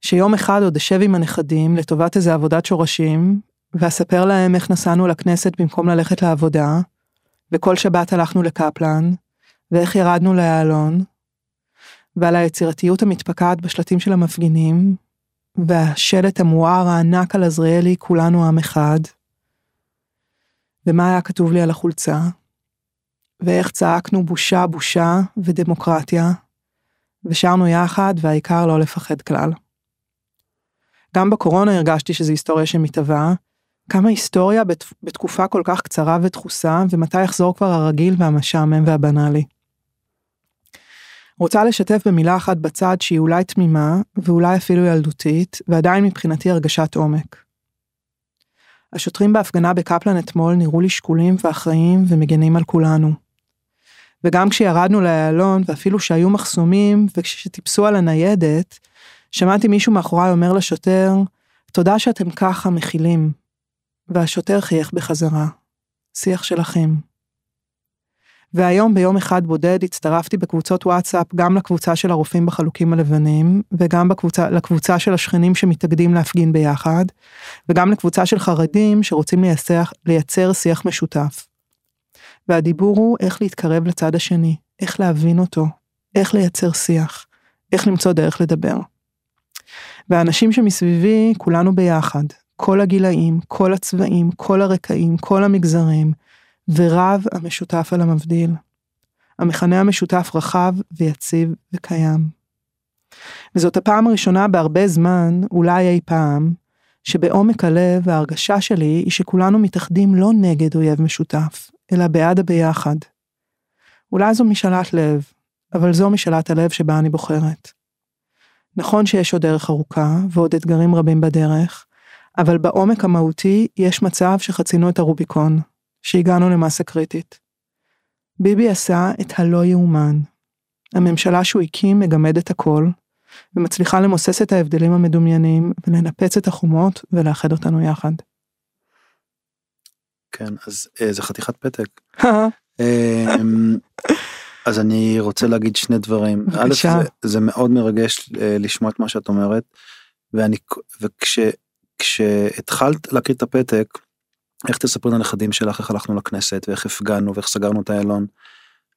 שיום אחד עוד אשב עם הנכדים לטובת איזה עבודת שורשים, ואספר להם איך נסענו לכנסת במקום ללכת לעבודה, וכל שבת הלכנו לקפלן, ואיך ירדנו לאלון, ועל היצירתיות המתפקעת בשלטים של המפגינים, והשלט המואר הענק על עזריאלי, כולנו עם אחד, ומה היה כתוב לי על החולצה, ואיך צעקנו בושה בושה ודמוקרטיה, ושרנו יחד והעיקר לא לפחד כלל. גם בקורונה הרגשתי שזו היסטוריה שמתהווה, כמה היסטוריה בת, בתקופה כל כך קצרה ודחוסה, ומתי יחזור כבר הרגיל והמשעמם והבנאלי. רוצה לשתף במילה אחת בצד שהיא אולי תמימה, ואולי אפילו ילדותית, ועדיין מבחינתי הרגשת עומק. השוטרים בהפגנה בקפלן אתמול נראו לי שקולים ואחראיים ומגנים על כולנו. וגם כשירדנו לאיילון, ואפילו שהיו מחסומים, וכשטיפסו על הניידת, שמעתי מישהו מאחוריי אומר לשוטר, תודה שאתם ככה מכילים, והשוטר חייך בחזרה. שיח של אחים. והיום ביום אחד בודד הצטרפתי בקבוצות וואטסאפ גם לקבוצה של הרופאים בחלוקים הלבנים, וגם בקבוצה, לקבוצה של השכנים שמתאגדים להפגין ביחד, וגם לקבוצה של חרדים שרוצים לייצר, לייצר שיח משותף. והדיבור הוא איך להתקרב לצד השני, איך להבין אותו, איך לייצר שיח, איך למצוא דרך לדבר. והאנשים שמסביבי, כולנו ביחד, כל הגילאים, כל הצבעים, כל הרקעים, כל המגזרים, ורב המשותף על המבדיל. המכנה המשותף רחב ויציב וקיים. וזאת הפעם הראשונה בהרבה זמן, אולי אי פעם, שבעומק הלב ההרגשה שלי היא שכולנו מתאחדים לא נגד אויב משותף, אלא בעד הביחד. אולי זו משאלת לב, אבל זו משאלת הלב שבה אני בוחרת. נכון שיש עוד דרך ארוכה ועוד אתגרים רבים בדרך, אבל בעומק המהותי יש מצב שחצינו את הרוביקון, שהגענו למסה קריטית. ביבי עשה את הלא יאומן. הממשלה שהוא הקים מגמדת הכל, ומצליחה למוסס את ההבדלים המדומיינים, ולנפץ את החומות ולאחד אותנו יחד. כן, אז אה, זה חתיכת פתק. אמ, אז אני רוצה להגיד שני דברים. בבקשה. זה, זה מאוד מרגש אה, לשמוע את מה שאת אומרת, ואני, וכש... כשהתחלת להקריא את הפתק, איך תספרי לנכדים שלך איך הלכנו לכנסת ואיך הפגנו ואיך סגרנו את איילון.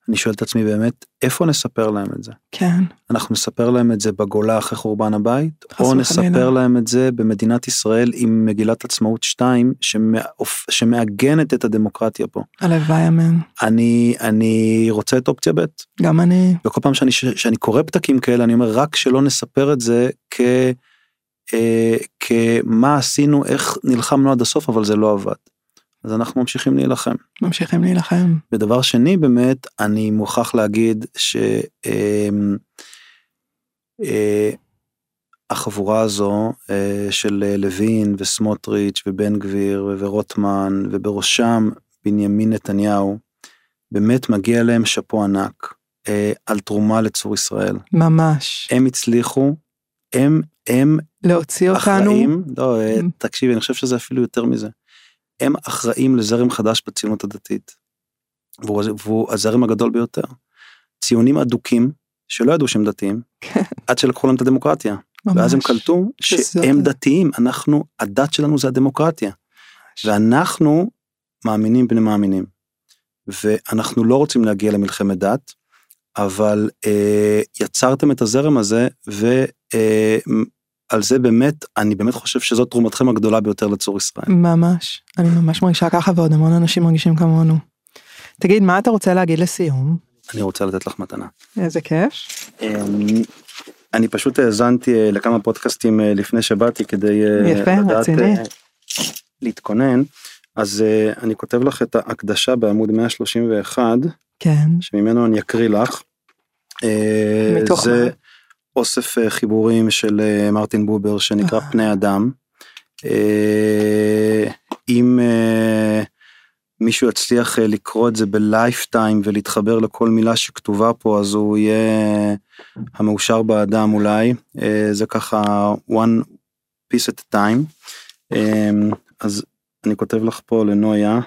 אני שואל את עצמי באמת, איפה נספר להם את זה? כן. אנחנו נספר להם את זה בגולה אחרי חורבן הבית, או וחלילה. נספר להם את זה במדינת ישראל עם מגילת עצמאות 2, שמאופ- שמעגנת את הדמוקרטיה פה. הלוואי אמן. אני, אני רוצה את אופציה ב', גם אני. וכל פעם שאני, שאני קורא פתקים כאלה, אני אומר, רק שלא נספר את זה כ... אה, כמה עשינו, איך נלחמנו עד הסוף, אבל זה לא עבד. אז אנחנו ממשיכים להילחם. ממשיכים להילחם. ודבר שני באמת אני מוכרח להגיד שהחבורה הזו אה, של אה, לוין וסמוטריץ' ובן גביר ורוטמן ובראשם בנימין נתניהו באמת מגיע להם שאפו ענק אה, על תרומה לצור ישראל. ממש. הם הצליחו, הם, הם להוציא אותנו. אחראים, לא, אה, Mm. תקשיבי, אני חושב שזה אפילו יותר מזה. הם אחראים לזרם חדש בציונות הדתית. והוא, והוא הזרם הגדול ביותר. ציונים אדוקים, שלא ידעו שהם דתיים, כן. עד שלקחו להם את הדמוקרטיה. ממש. ואז הם קלטו שהם דתיים, אנחנו, הדת שלנו זה הדמוקרטיה. ואנחנו מאמינים בני מאמינים. ואנחנו לא רוצים להגיע למלחמת דת, אבל אה, יצרתם את הזרם הזה, ועל זה באמת, אני באמת חושב שזאת תרומתכם הגדולה ביותר לצור ישראל. ממש. אני ממש מרגישה ככה ועוד המון אנשים מרגישים כמונו. תגיד, מה אתה רוצה להגיד לסיום? אני רוצה לתת לך מתנה. איזה כיף. אמ, אני פשוט האזנתי אה, לכמה פודקאסטים אה, לפני שבאתי כדי אה, יפה, לדעת רציני. להתכונן, אז אני כותב לך את ההקדשה בעמוד 131, כן. שממנו אני אקריא לך. מתוך זה מה? אוסף אה, חיבורים של אה, מרטין בובר שנקרא אה. פני אדם. אם מישהו יצליח לקרוא את זה בלייפטיים ולהתחבר לכל מילה שכתובה פה אז הוא יהיה המאושר באדם אולי זה ככה one piece at a time אז אני כותב לך פה לנויה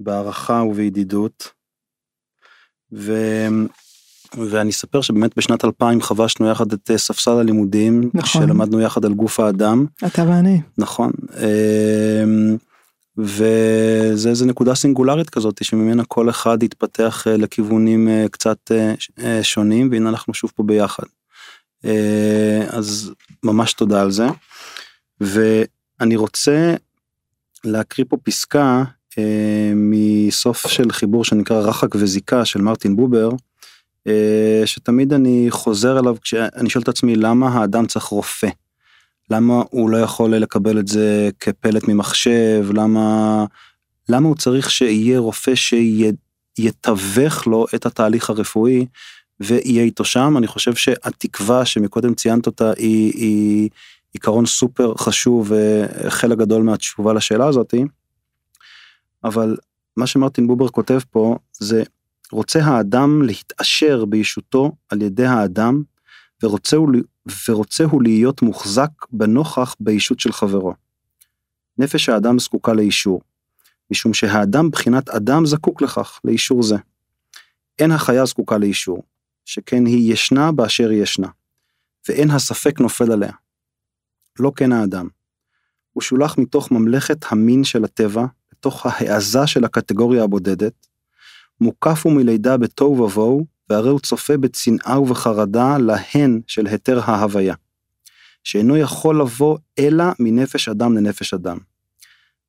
בהערכה ובידידות ו... ואני אספר שבאמת בשנת 2000 חבשנו יחד את אה, ספסל הלימודים נכון. שלמדנו יחד על גוף האדם אתה ואני. נכון אמ, וזה איזה נקודה סינגולרית כזאת שממנה כל אחד יתפתח אה, לכיוונים אה, קצת שונים והנה אנחנו שוב פה ביחד. אז ממש תודה על זה. ואני רוצה להקריא פה פסקה מסוף של חיבור שנקרא רחק וזיקה של מרטין בובר. אה, שתמיד אני חוזר אליו כשאני שואל את עצמי למה האדם צריך רופא. למה הוא לא יכול לקבל את זה כפלט ממחשב, למה, למה הוא צריך שיהיה רופא שיתווך לו את התהליך הרפואי ויהיה איתו שם, אני חושב שהתקווה שמקודם ציינת אותה היא, היא עיקרון סופר חשוב וחלק גדול מהתשובה לשאלה הזאתי, אבל מה שמרטין בובר כותב פה זה רוצה האדם להתעשר בישותו על ידי האדם ורוצה הוא, ורוצה הוא להיות מוחזק בנוכח בישות של חברו. נפש האדם זקוקה לאישור, משום שהאדם בחינת אדם זקוק לכך, לאישור זה. אין החיה זקוקה לאישור, שכן היא ישנה באשר היא ישנה, ואין הספק נופל עליה. לא כן האדם. הוא שולח מתוך ממלכת המין של הטבע, לתוך ההעזה של הקטגוריה הבודדת, מוקף הוא מלידה בתוהו ובוהו, והרי הוא צופה בצנעה ובחרדה להן של היתר ההוויה, שאינו יכול לבוא אלא מנפש אדם לנפש אדם.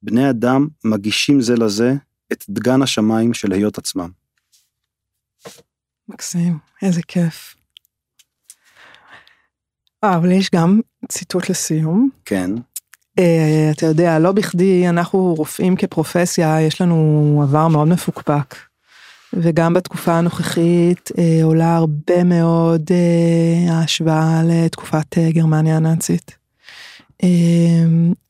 בני אדם מגישים זה לזה את דגן השמיים של היות עצמם. מקסים, איזה כיף. אה, אבל יש גם ציטוט לסיום. כן, אה, אתה יודע, לא בכדי אנחנו רופאים כפרופסיה, יש לנו עבר מאוד מפוקפק. וגם בתקופה הנוכחית אה, עולה הרבה מאוד אה, ההשוואה לתקופת אה, גרמניה הנאצית. אה,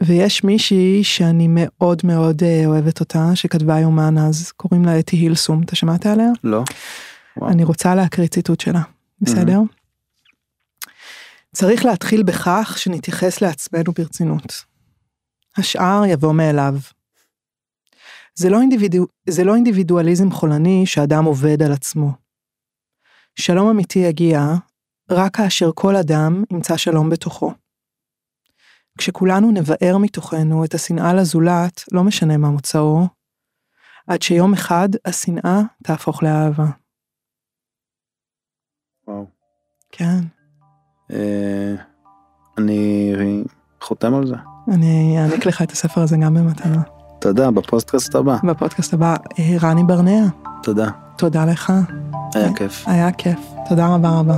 ויש מישהי שאני מאוד מאוד אה, אוהבת אותה, שכתבה יומן אז, קוראים לה אתי הילסום, אתה שמעת עליה? לא? וואו. אני רוצה להקריא ציטוט שלה, בסדר? צריך להתחיל בכך שנתייחס לעצמנו ברצינות. השאר יבוא מאליו. זה לא, אינדיבידו... זה לא אינדיבידואליזם חולני שאדם עובד על עצמו. שלום אמיתי יגיע רק כאשר כל אדם ימצא שלום בתוכו. כשכולנו נבער מתוכנו את השנאה לזולת, לא משנה מה מוצאו, עד שיום אחד השנאה תהפוך לאהבה. וואו. כן, אה, אני חותם על זה. אני אעניק לך את הספר הזה גם במתנה. תודה, בפוסטקאסט הבא. בפודקאסט הבא, אה, רני ברנע, תודה, תודה לך, היה כיף. היה כיף, תודה רבה רבה.